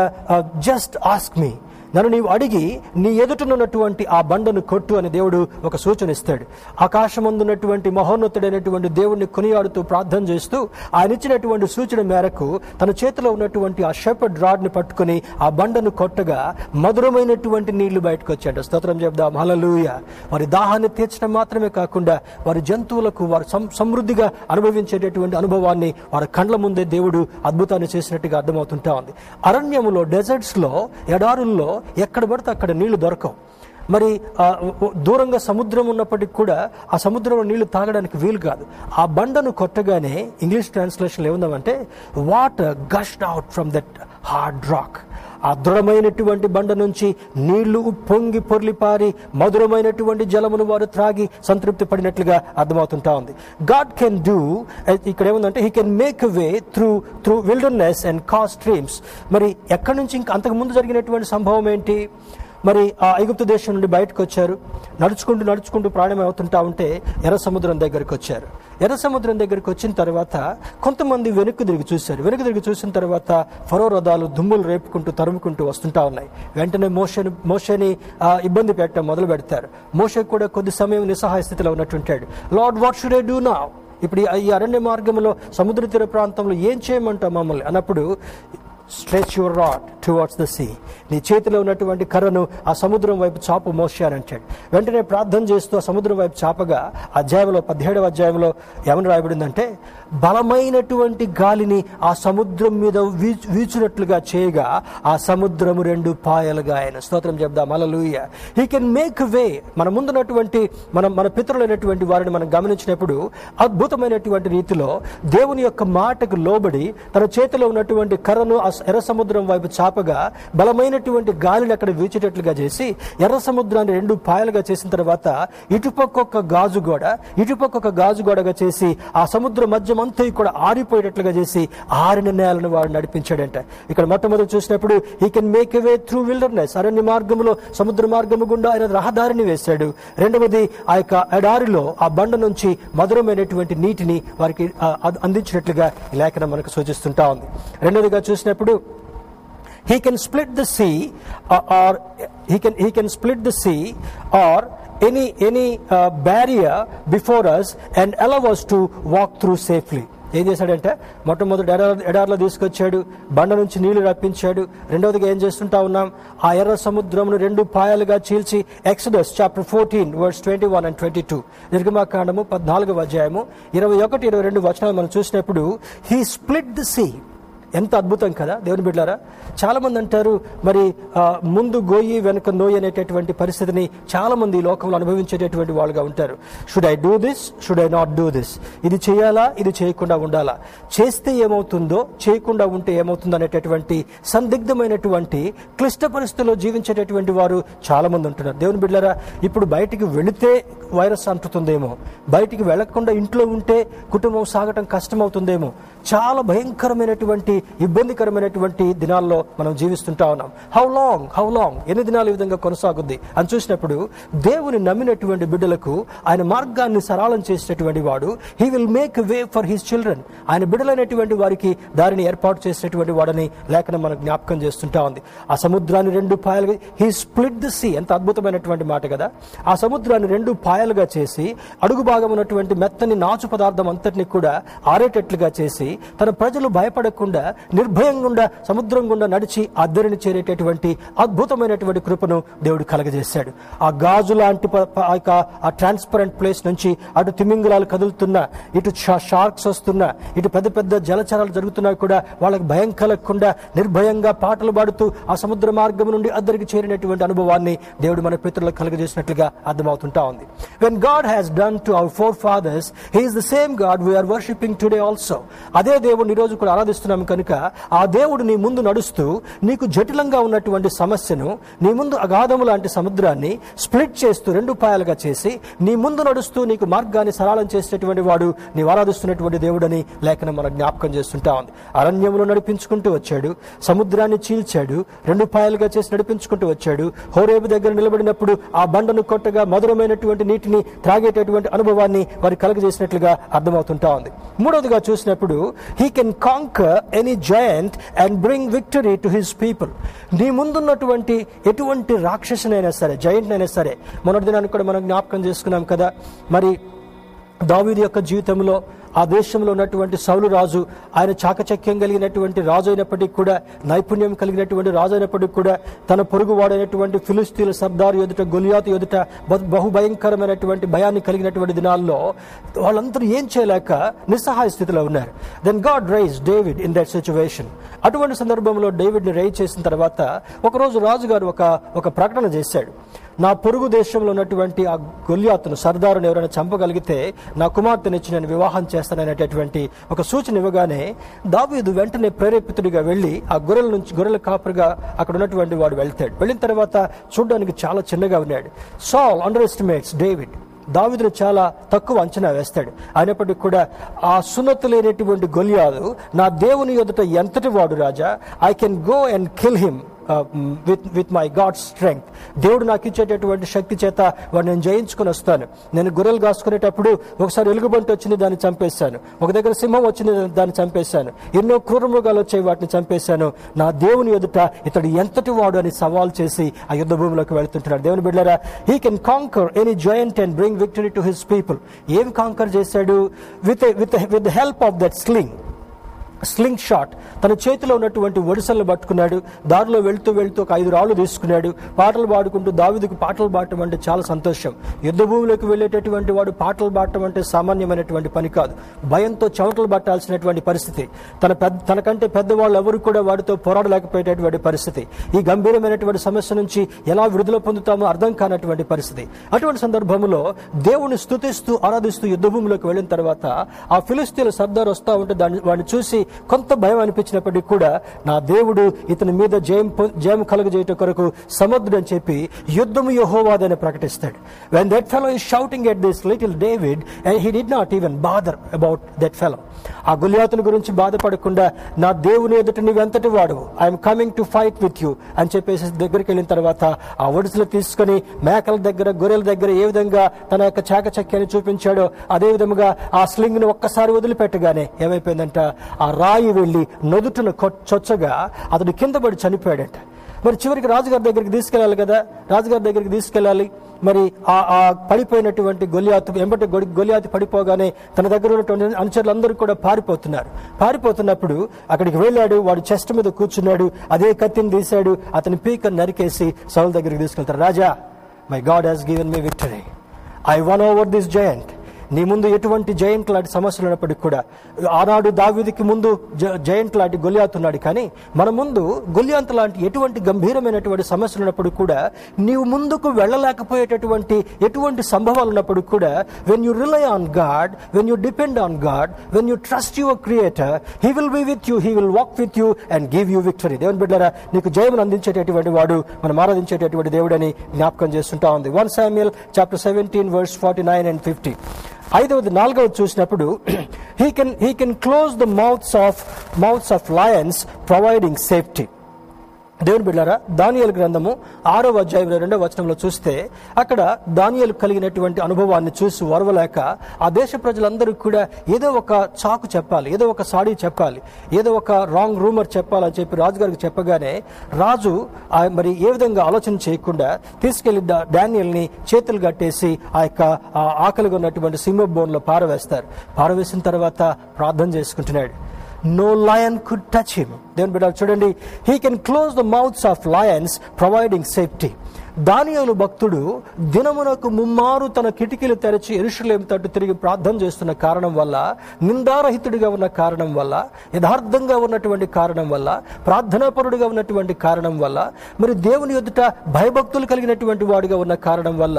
just ask me నన్ను నీవు అడిగి నీ ఎదుటనున్నటువంటి ఆ బండను కొట్టు అని దేవుడు ఒక సూచన ఇస్తాడు. ఆకాశమందున్నటువంటి మహోన్నతుడైనటువంటి దేవుడిని కొనియాడుతూ ప్రార్థన చేస్తూ ఆయన ఇచ్చినటువంటి సూచన మేరకు తన చేతిలో ఉన్నటువంటి ఆ షెపర్డ్ రాడ్ని పట్టుకుని ఆ బండను కొట్టగా మధురమైనటువంటి నీళ్ళు బయటకు వచ్చాడు. స్తోత్రం చెప్దాం. హలలుయ వారి దాహాన్ని తీర్చడం మాత్రమే కాకుండా వారి జంతువులకు వారు సం- సమృద్ధిగా అనుభవించేటటువంటి అనుభవాన్ని వారి కండ్ల ముందే దేవుడు అద్భుతాన్ని చేసినట్టుగా అర్థమవుతుంటా ఉంది. అరణ్యములో డెజర్ట్స్లో ఎడారుల్లో ఎక్కడ పడితే అక్కడ నీళ్ళు దొరకవు. మరి దూరంగా సముద్రం ఉన్నప్పటికీ కూడా ఆ సముద్రంలో నీళ్ళు తాగడానికి వీలు కాదు. ఆ బండను కొట్టగానే English translation ఏముందామంటే water gushed out from that hard rock ఆ దృఢమైనటువంటి బండ నుంచి నీళ్ళు పొంగి పొర్లిపారి మధురమైనటువంటి జలమును వారు త్రాగి సంతృప్తి పడినట్లుగా అర్థమవుతుంటా ఉంది. గాడ్ కెన్ డూ ఇక్కడ ఏముందంటే he can make way through through wilderness and cause streams మరి ఎక్కడి నుంచి ఇంకా అంతకు ముందు జరిగినటువంటి సంభవం ఏంటి? మరి ఆ ఐగుప్తు దేశం నుండి బయటకు వచ్చారు నడుచుకుంటూ నడుచుకుంటూ ప్రాణం అవుతుంటా ఉంటే ఎర్ర సముద్రం దగ్గరికి వచ్చారు ఎర్ర సముద్రం దగ్గరికి వచ్చిన తర్వాత కొంతమంది వెనక్కి తిరిగి చూశారు. వెనక్కి తిరిగి చూసిన తర్వాత ఫరో రథాలు దుమ్ములు రేపుకుంటూ తరుముకుంటూ వస్తుంటా ఉన్నాయి. వెంటనే మోషని మోషని ఇబ్బంది పెట్టడం మొదలు పెడతారు. మోషే కూడా కొద్ది సమయం నిస్సహాయ స్థితిలో ఉన్నట్టుంటాడు. Lord what should I do నా ఇప్పుడు ఈ- అరణ్య మార్గంలో సముద్ర తీర ప్రాంతంలో ఏం చేయమంటావు మమ్మల్ని? అన్నప్పుడు stretch your rod towards the sea నీ చేతిలో ఉన్నటువంటి కర్రను ఆ సముద్రం వైపు చాపు మోసే వెంటనే ప్రార్థన చేస్తూ ఆ సముద్రం వైపు చాపగా అధ్యాయంలో పదిహేడవ అధ్యాయంలో ఏమని రాయబడిందంటే బలమైనటువంటి గాలిని ఆ సముద్రం మీద వీచునట్లుగా చేయగా ఆ సముద్రము రెండు పాయలుగా ఆయన స్తోత్రం చెప్దాం అలలుయ హీ కెన్ మేక్ వే మన ముందున్నటువంటి మనం మన పితరులైనటువంటి వారిని మనం గమనించినప్పుడు అద్భుతమైనటువంటి రీతిలో దేవుని యొక్క మాటకు లోబడి తన చేతిలో ఉన్నటువంటి కర్రను ఆ ఎర్ర సముద్రం వైపు చాపగా బలమైన బలమైనటువంటి గాలిని అక్కడ వీచేటట్లుగా చేసి ఎర్ర సముద్రాన్ని రెండు పాయలుగా చేసిన తర్వాత ఇటుపక్క ఒక గాజు గోడ ఇటుపక్క ఒక గాజు గోడగా చేసి ఆ సముద్ర మధ్యం అంతా కూడా ఆరిపోయేటట్లుగా చేసి ఆరిన నేలను వాడు నడిపించాడంట. ఇక్కడ మొట్టమొదటి చూసినప్పుడు ఈ can make way through wilderness అరణ్య మార్గంలో సముద్ర మార్గము గుండా ఆయన రహదారిని వేశాడు. రెండవది ఆ యొక్క ఎడారిలో ఆ బండ నుంచి మధురమైనటువంటి నీటిని వారికి అందించినట్లుగా లేఖనం మనకు సూచిస్తుంటా ఉంది. రెండవదిగా చూసినప్పుడు he can split the sea uh, or he can he can split the sea or any any uh, barrier before us and allow us to walk through safely. ఏం చేశాడంటే మొట్టమొదటి ఎడార్ ఎడార్లో తీసుకొచ్చాడు బండ నుంచి నీళ్ళు రప్పించాడు. రెండవదిగా ఏం చేస్తుంటా ఉన్నాం? ఆ ఎర్ర సముద్రమును రెండు పాయలుగా చీల్చి Exodus chapter fourteen words twenty one and twenty two నిర్గమాకాండము పద్నాలుగవ అధ్యాయము ఇరవై ఒకటి ఇరవై రెండు వచనాలు మనం చూసినప్పుడు హీ స్ప్లిట్ ది సీ ఎంత అద్భుతం కదా దేవుని బిడ్డారా చాలామంది అంటారు మరి ముందు గోయి వెనుక నోయి అనేటటువంటి పరిస్థితిని చాలామంది ఈ లోకంలో అనుభవించేటటువంటి వాళ్ళుగా ఉంటారు. Should I do this should I not do this ఇది చేయాలా? ఇది చేయకుండా ఉండాలా? చేస్తే ఏమవుతుందో చేయకుండా ఉంటే ఏమవుతుందో అనేటటువంటి సందిగ్ధమైనటువంటి క్లిష్ట పరిస్థితుల్లో జీవించేటటువంటి వారు చాలామంది ఉంటున్నారు. దేవుని బిడ్డారా ఇప్పుడు బయటికి వెళితే వైరస్ అంటుతుందేమో. బయటికి వెళ్ళకుండా ఇంట్లో ఉంటే కుటుంబం సాగటం కష్టమవుతుందేమో. చాలా భయంకరమైనటువంటి ఇబ్బందికరమైనటువంటి దినాల్లో మనం జీవిస్తుంటా ఉన్నాం. హౌ లాంగ్ హౌ లాంగ్ ఎన్ని దినాలు ఈ విధంగా కొనసాగుద్ది? అని చూసినప్పుడు దేవుని నమ్మినటువంటి బిడ్డలకు ఆయన మార్గాన్ని సరళం చేసినటువంటి వాడు. He will make way for his children ఆయన బిడ్డలైనటువంటి వారికి దారిని ఏర్పాటు చేసినటువంటి వాడని లేఖనం మనకు జ్ఞాపకం చేస్తుంటా ఉంది. ఆ సముద్రాన్ని రెండు పాయలుగా హీ స్ప్లిట్ ది సీ ఎంత అద్భుతమైనటువంటి మాట కదా. ఆ సముద్రాన్ని రెండు కాయలుగా చేసి అడుగు భాగం ఉన్నటువంటి మెత్తని నాచు పదార్థం అంతటిని కూడా ఆరేటట్లుగా చేసి తన ప్రజలు భయపడకుండా నిర్భయంగా గుండా సముద్రం గుండా నడిచి అద్దరిని చేరేటటువంటి అద్భుతమైనటువంటి కృపను దేవుడు కలగజేశాడు. ఆ గాజు లాంటి ఆ యొక్క ఆ ట్రాన్స్పరెంట్ ప్లేస్ నుంచి అటు తిమింగలాలు కదులుతున్నా ఇటు షా- షార్క్స్ వస్తున్నా ఇటు పెద్ద పెద్ద జలచరాలు జరుగుతున్నా కూడా వాళ్ళకి భయం కలగకుండా నిర్భయంగా పాటలు పాడుతూ ఆ సముద్ర మార్గం నుండి అద్దరికి చేరినటువంటి అనుభవాన్ని దేవుడు మన పితృలకు కలుగజేసినట్లుగా అర్థమవుతుంటా ఉంది. When God has done to our forefathers he is the same God we are worshipping today also అదే దేవుడిని ఈరోజు రోజు కూడా ఆరాధిస్తున్నాం కనుక ఆ దేవుడు నీ ముందు నడుస్తూ నీకు జటిలంగా ఉన్నటువంటి సమస్యను నీ ముందు అగాధము లాంటి సముద్రాన్ని స్ప్లిట్ చేస్తూ రెండు పాయలుగా చేసి నీ ముందు నడుస్తూ నీకు మార్గాన్ని సరళం చేసేటువంటి వాడు నీవు ఆరాధిస్తున్నటువంటి దేవుడని లేఖనం మన జ్ఞాపకం చేస్తుంటా ఉంది. అరణ్యంలో నడిపించుకుంటూ వచ్చాడు సముద్రాన్ని చీల్చాడు రెండు పాయలుగా చేసి నడిపించుకుంటూ వచ్చాడు. హోరేబు దగ్గర నిలబడినప్పుడు ఆ బండను కొట్టగా మధురమైనటువంటి నీటిని త్రాగేటటువంటి అనుభవాన్ని వారు కలగజేసినట్లుగా అర్థమవుతుంటా ఉంది. మూడవదిగా చూసినప్పుడు he can conquer any giant and bring victory to his people నీ ముందున్నటువంటి ఎటువంటి రాక్షసునైనా సరే జయంట్ సరే మొన్నటి దినానికి కూడా మనం జ్ఞాపకం చేసుకున్నాం కదా మరి దావీదు యొక్క జీవితంలో ఆ దేశంలో ఉన్నటువంటి సౌలు రాజు ఆయన చాకచక్యం కలిగినటువంటి రాజు అయినప్పటికీ కూడా నైపుణ్యం కలిగినటువంటి రాజు అయినప్పటికీ కూడా తన పొరుగు వాడైనటువంటి ఫిలిస్తీన్ల సర్దారు ఎదుట గొలియాతు ఎదుట బహు- బహుభయంకరమైనటువంటి భయాన్ని కలిగినటువంటి దినాల్లో వాళ్ళందరూ ఏం చేయలేక నిస్సహాయ స్థితిలో ఉన్నారు. Then God raise David in that situation అటువంటి సందర్భంలో డేవిడ్ని రైజ్ చేసిన తర్వాత ఒకరోజు రాజుగారు ఒక ఒక ప్రకటన చేశాడు. నా పొరుగు దేశంలో ఉన్నటువంటి ఆ గొల్యాతును సర్దారుని ఎవరైనా చంపగలిగితే నా కుమార్తెనిచ్చి నేను వివాహం చేస్తాననేటటువంటి ఒక సూచన ఇవ్వగానే దావీదు వెంటనే ప్రేరేపితుడిగా వెళ్ళి ఆ గొర్రెల నుంచి గొర్రెల కాపరిగా అక్కడ ఉన్నటువంటి వాడు వెళ్తాడు. వెళ్ళిన తర్వాత చూడడానికి చాలా చిన్నగా ఉన్నాడు. సాల్ అండర్ ఎస్టిమేట్స్ డేవిడ్ దావిదును చాలా తక్కువ అంచనా వేస్తాడు. అయినప్పటికీ కూడా ఆ సున్నత లేనటువంటి గొలియాదు నా దేవుని ఎదుట ఎంతటి వాడు రాజా? I can go and kill him with with my God strength దేవుడు నాకు ఇచ్చేటటువంటి శక్తి చేత వాడు నేను జయించుకుని వస్తాను. నేను గొర్రెలు కాసుకునేటప్పుడు ఒకసారి ఎలుగుబంటి వచ్చింది దాన్ని చంపేశాను. ఒక దగ్గర సింహం వచ్చింది దాన్ని చంపేశాను. ఎన్నో క్రూర మృగాలు వచ్చే వాటిని చంపేశాను. నా దేవుని ఎదుట ఇతడు ఎంతటి వాడు అని సవాల్ చేసి ఆ యుద్ధ భూమిలోకి వెళ్తుంటున్నాడు. దేవుని బిడ్డారా he can conquer any giant and bring victory to his people ఏం కాంకర్ చేశాడు? With with with help of that sling sling shot. తన చేతిలో ఉన్నటువంటి ఒడిసలను పట్టుకున్నాడు. దారిలో వెళ్తూ వెళ్తూ ఒక ఐదు రాళ్ళు తీసుకున్నాడు. పాటలు పాడుకుంటూ దావిదికి పాటలు పాడటం అంటే చాలా సంతోషం. యుద్ధ భూమిలోకి వెళ్ళేటటువంటి వాడు పాటలు పాడటం అంటే సామాన్యమైనటువంటి పని కాదు. భయంతో చెమటలు పట్టాల్సినటువంటి పరిస్థితి. తన పెద్ద తనకంటే పెద్దవాళ్ళు ఎవరు కూడా వాడితో పోరాడలేకపోయేటటువంటి పరిస్థితి. ఈ గంభీరమైనటువంటి సమస్య నుంచి ఎలా విడుదల పొందుతామో అర్థం కానటువంటి పరిస్థితి. అటువంటి సందర్భంలో దేవుని స్తుతిస్తూ ఆరాధిస్తూ యుద్ధ భూమిలోకి వెళ్ళిన తర్వాత ఆ ఫిలిస్తీన్ల సర్దార్ వస్తూ ఉంటే దాన్ని వాడిని చూసి కొంత భయం అనిపించినప్పటికీ కూడా నా దేవుడు ఇతని మీద జయం జయం కలుగజేయట కొరకు సముద్రుడు అని చెప్పి యుద్ధము యహోవాదని ప్రకటిస్తాడు. When that fellow is shouting at this little David and he did not even bother about that fellow ఆ గులియాతుని గురించి బాధపడకుండా నా దేవుని ఎదుట నీవెంతటి వాడు? I'm coming to fight with you అని చెప్పేసి దగ్గరికి వెళ్ళిన తర్వాత ఆ ఒడిసలు తీసుకొని మేకల దగ్గర గొర్రెల దగ్గర ఏ విధంగా తన యొక్క చాకచక్యాన్ని చూపించాడో అదే విధముగా ఆ స్లింగ్ను ఒక్కసారి వదిలిపెట్టగానే ఏమైపోయిందంట? ఆ రాయి వెళ్ళి నొదుటను కొ- చొచ్చగా అతడు కింద పడి చనిపోయాడంట. మరి చివరికి రాజుగారి దగ్గరికి తీసుకెళ్ళాలి కదా? రాజుగారి దగ్గరికి తీసుకెళ్ళాలి. మరి ఆ ఆ పడిపోయినటువంటి గొలియాతు ఎంబటి గొడి- గొలియాతు పడిపోగానే తన దగ్గర ఉన్నటువంటి అనుచరులు అందరూ కూడా పారిపోతున్నారు. పారిపోతున్నప్పుడు అక్కడికి వెళ్ళాడు వాడు చెస్ట్ మీద కూర్చున్నాడు అదే కత్తిని తీశాడు అతని పీకను నరికేసి సౌల్ దగ్గరికి తీసుకెళ్తారు రాజా my God has given me victory I won over this giant నీ ముందు ఎటువంటి జయంట్ లాంటి సమస్యలు ఉన్నప్పటికీ కూడా ఆనాడు దావీదికి ముందు జయంట్ లాంటి గొలియాతున్నాడు కానీ మన ముందు గొలియాంత లాంటి ఎటువంటి గంభీరమైనటువంటి సమస్యలు ఉన్నప్పుడు కూడా నీవు ముందుకు వెళ్ళలేకపోయేటటువంటి ఎటువంటి సంభవాలు ఉన్నప్పుడు కూడా when you rely on God when you depend on God when you trust your creator he will be with you he will walk with you and give you victory దేవుని బిడ్డరా నీకు జయమును అందించేటటువంటి వాడు మనం ఆరాధించేటటువంటి దేవుడని జ్ఞాపకం చేస్తుంటా ఉంది. One Samuel chapter seventeen verse forty nine and fifty ఐదవది నాలుగవది చూసినప్పుడు he can he can close the mouths of mouths of lions providing safety దేవుని బిడ్డారా దానియలు గ్రంథము ఆరో అధ్యాయం రెండవ వచనంలో చూస్తే అక్కడ దానియలు కలిగినటువంటి అనుభవాన్ని చూసి వరవలేక ఆ దేశ ప్రజలందరూ కూడా ఏదో ఒక చాకు చెప్పాలి ఏదో ఒక సాడీ చెప్పాలి ఏదో ఒక రాంగ్ రూమర్ చెప్పాలని చెప్పి రాజుగారికి చెప్పగానే రాజు మరి ఏ విధంగా ఆలోచన చేయకుండా తీసుకెళ్ళి డానియల్ని చేతులు కట్టేసి ఆ యొక్క ఆకలిగా ఉన్నటువంటి సింహ బోన్లో పారవేస్తారు. పారవేసిన తర్వాత ప్రార్థన చేసుకుంటున్నాడు. no lion could touch him. Then, but suddenly, he can close the mouths of lions, providing safety. దానియాలు భక్తుడు దినమునకు ముమ్మారు తన కిటికీలు తెరచి ఎరుషులేం తట్టు తిరిగి ప్రార్థన చేస్తున్న కారణం వల్ల నిందారహితుడిగా ఉన్న కారణం వల్ల యథార్థంగా ఉన్నటువంటి కారణం వల్ల ప్రార్థనాపరుడిగా ఉన్నటువంటి కారణం వల్ల మరి దేవుని ఎదుట భయభక్తులు కలిగినటువంటి వాడిగా ఉన్న కారణం వల్ల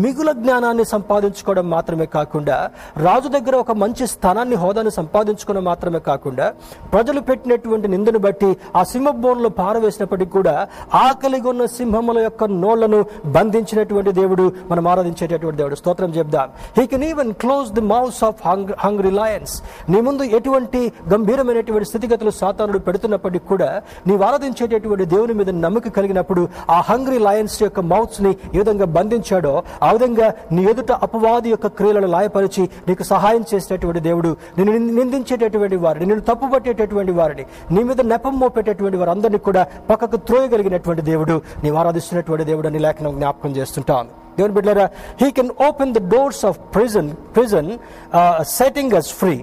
మిగుల జ్ఞానాన్ని సంపాదించుకోవడం మాత్రమే కాకుండా రాజు దగ్గర ఒక మంచి స్థానాన్ని హోదాన్ని సంపాదించుకోవడం మాత్రమే కాకుండా ప్రజలు పెట్టినటువంటి నిందను బట్టి ఆ సింహబోన్లో పారవేసినప్పటికీ కూడా ఆకలిగా ఉన్న సింహముల యొక్క నోళ్ళను బంధించినటువంటి దేవుడు మనం ఆరాధించేటటువంటి దేవుడు. స్తోత్రం చెప్దాం. He can even close the mouth of hung hungry lions నీ ముందు ఎటువంటి గంభీరమైనటువంటి స్థితిగతులు సాతానుడు పెడుతున్నప్పటికీ కూడా నీవు ఆరాధించేటటువంటి దేవుని మీద నమ్మక కలిగినప్పుడు ఆ హంగ్రీ లయన్స్ యొక్క మౌత్స్ని ఏ విధంగా బంధించాడో ఆ విధంగా నీ ఎదుట అపవాది యొక్క క్రియలను లాయపరిచి నీకు సహాయం చేసేటటువంటి దేవుడు నిన్ను నిందించేటటువంటి వారిని నిన్ను తప్పుపట్టేటటువంటి వారిని నీ మీద నెపం మోపేటటువంటి వారందరినీ కూడా పక్కకు త్రోయగలిగినటువంటి దేవుడు నీవు ఆరాధిస్తున్నటువంటి దేవుడు అని లేఖనం జ్ఞాపకం చేస్తుంటాను దేవుని బిడ్డరా he can open the doors of prison prison setting us free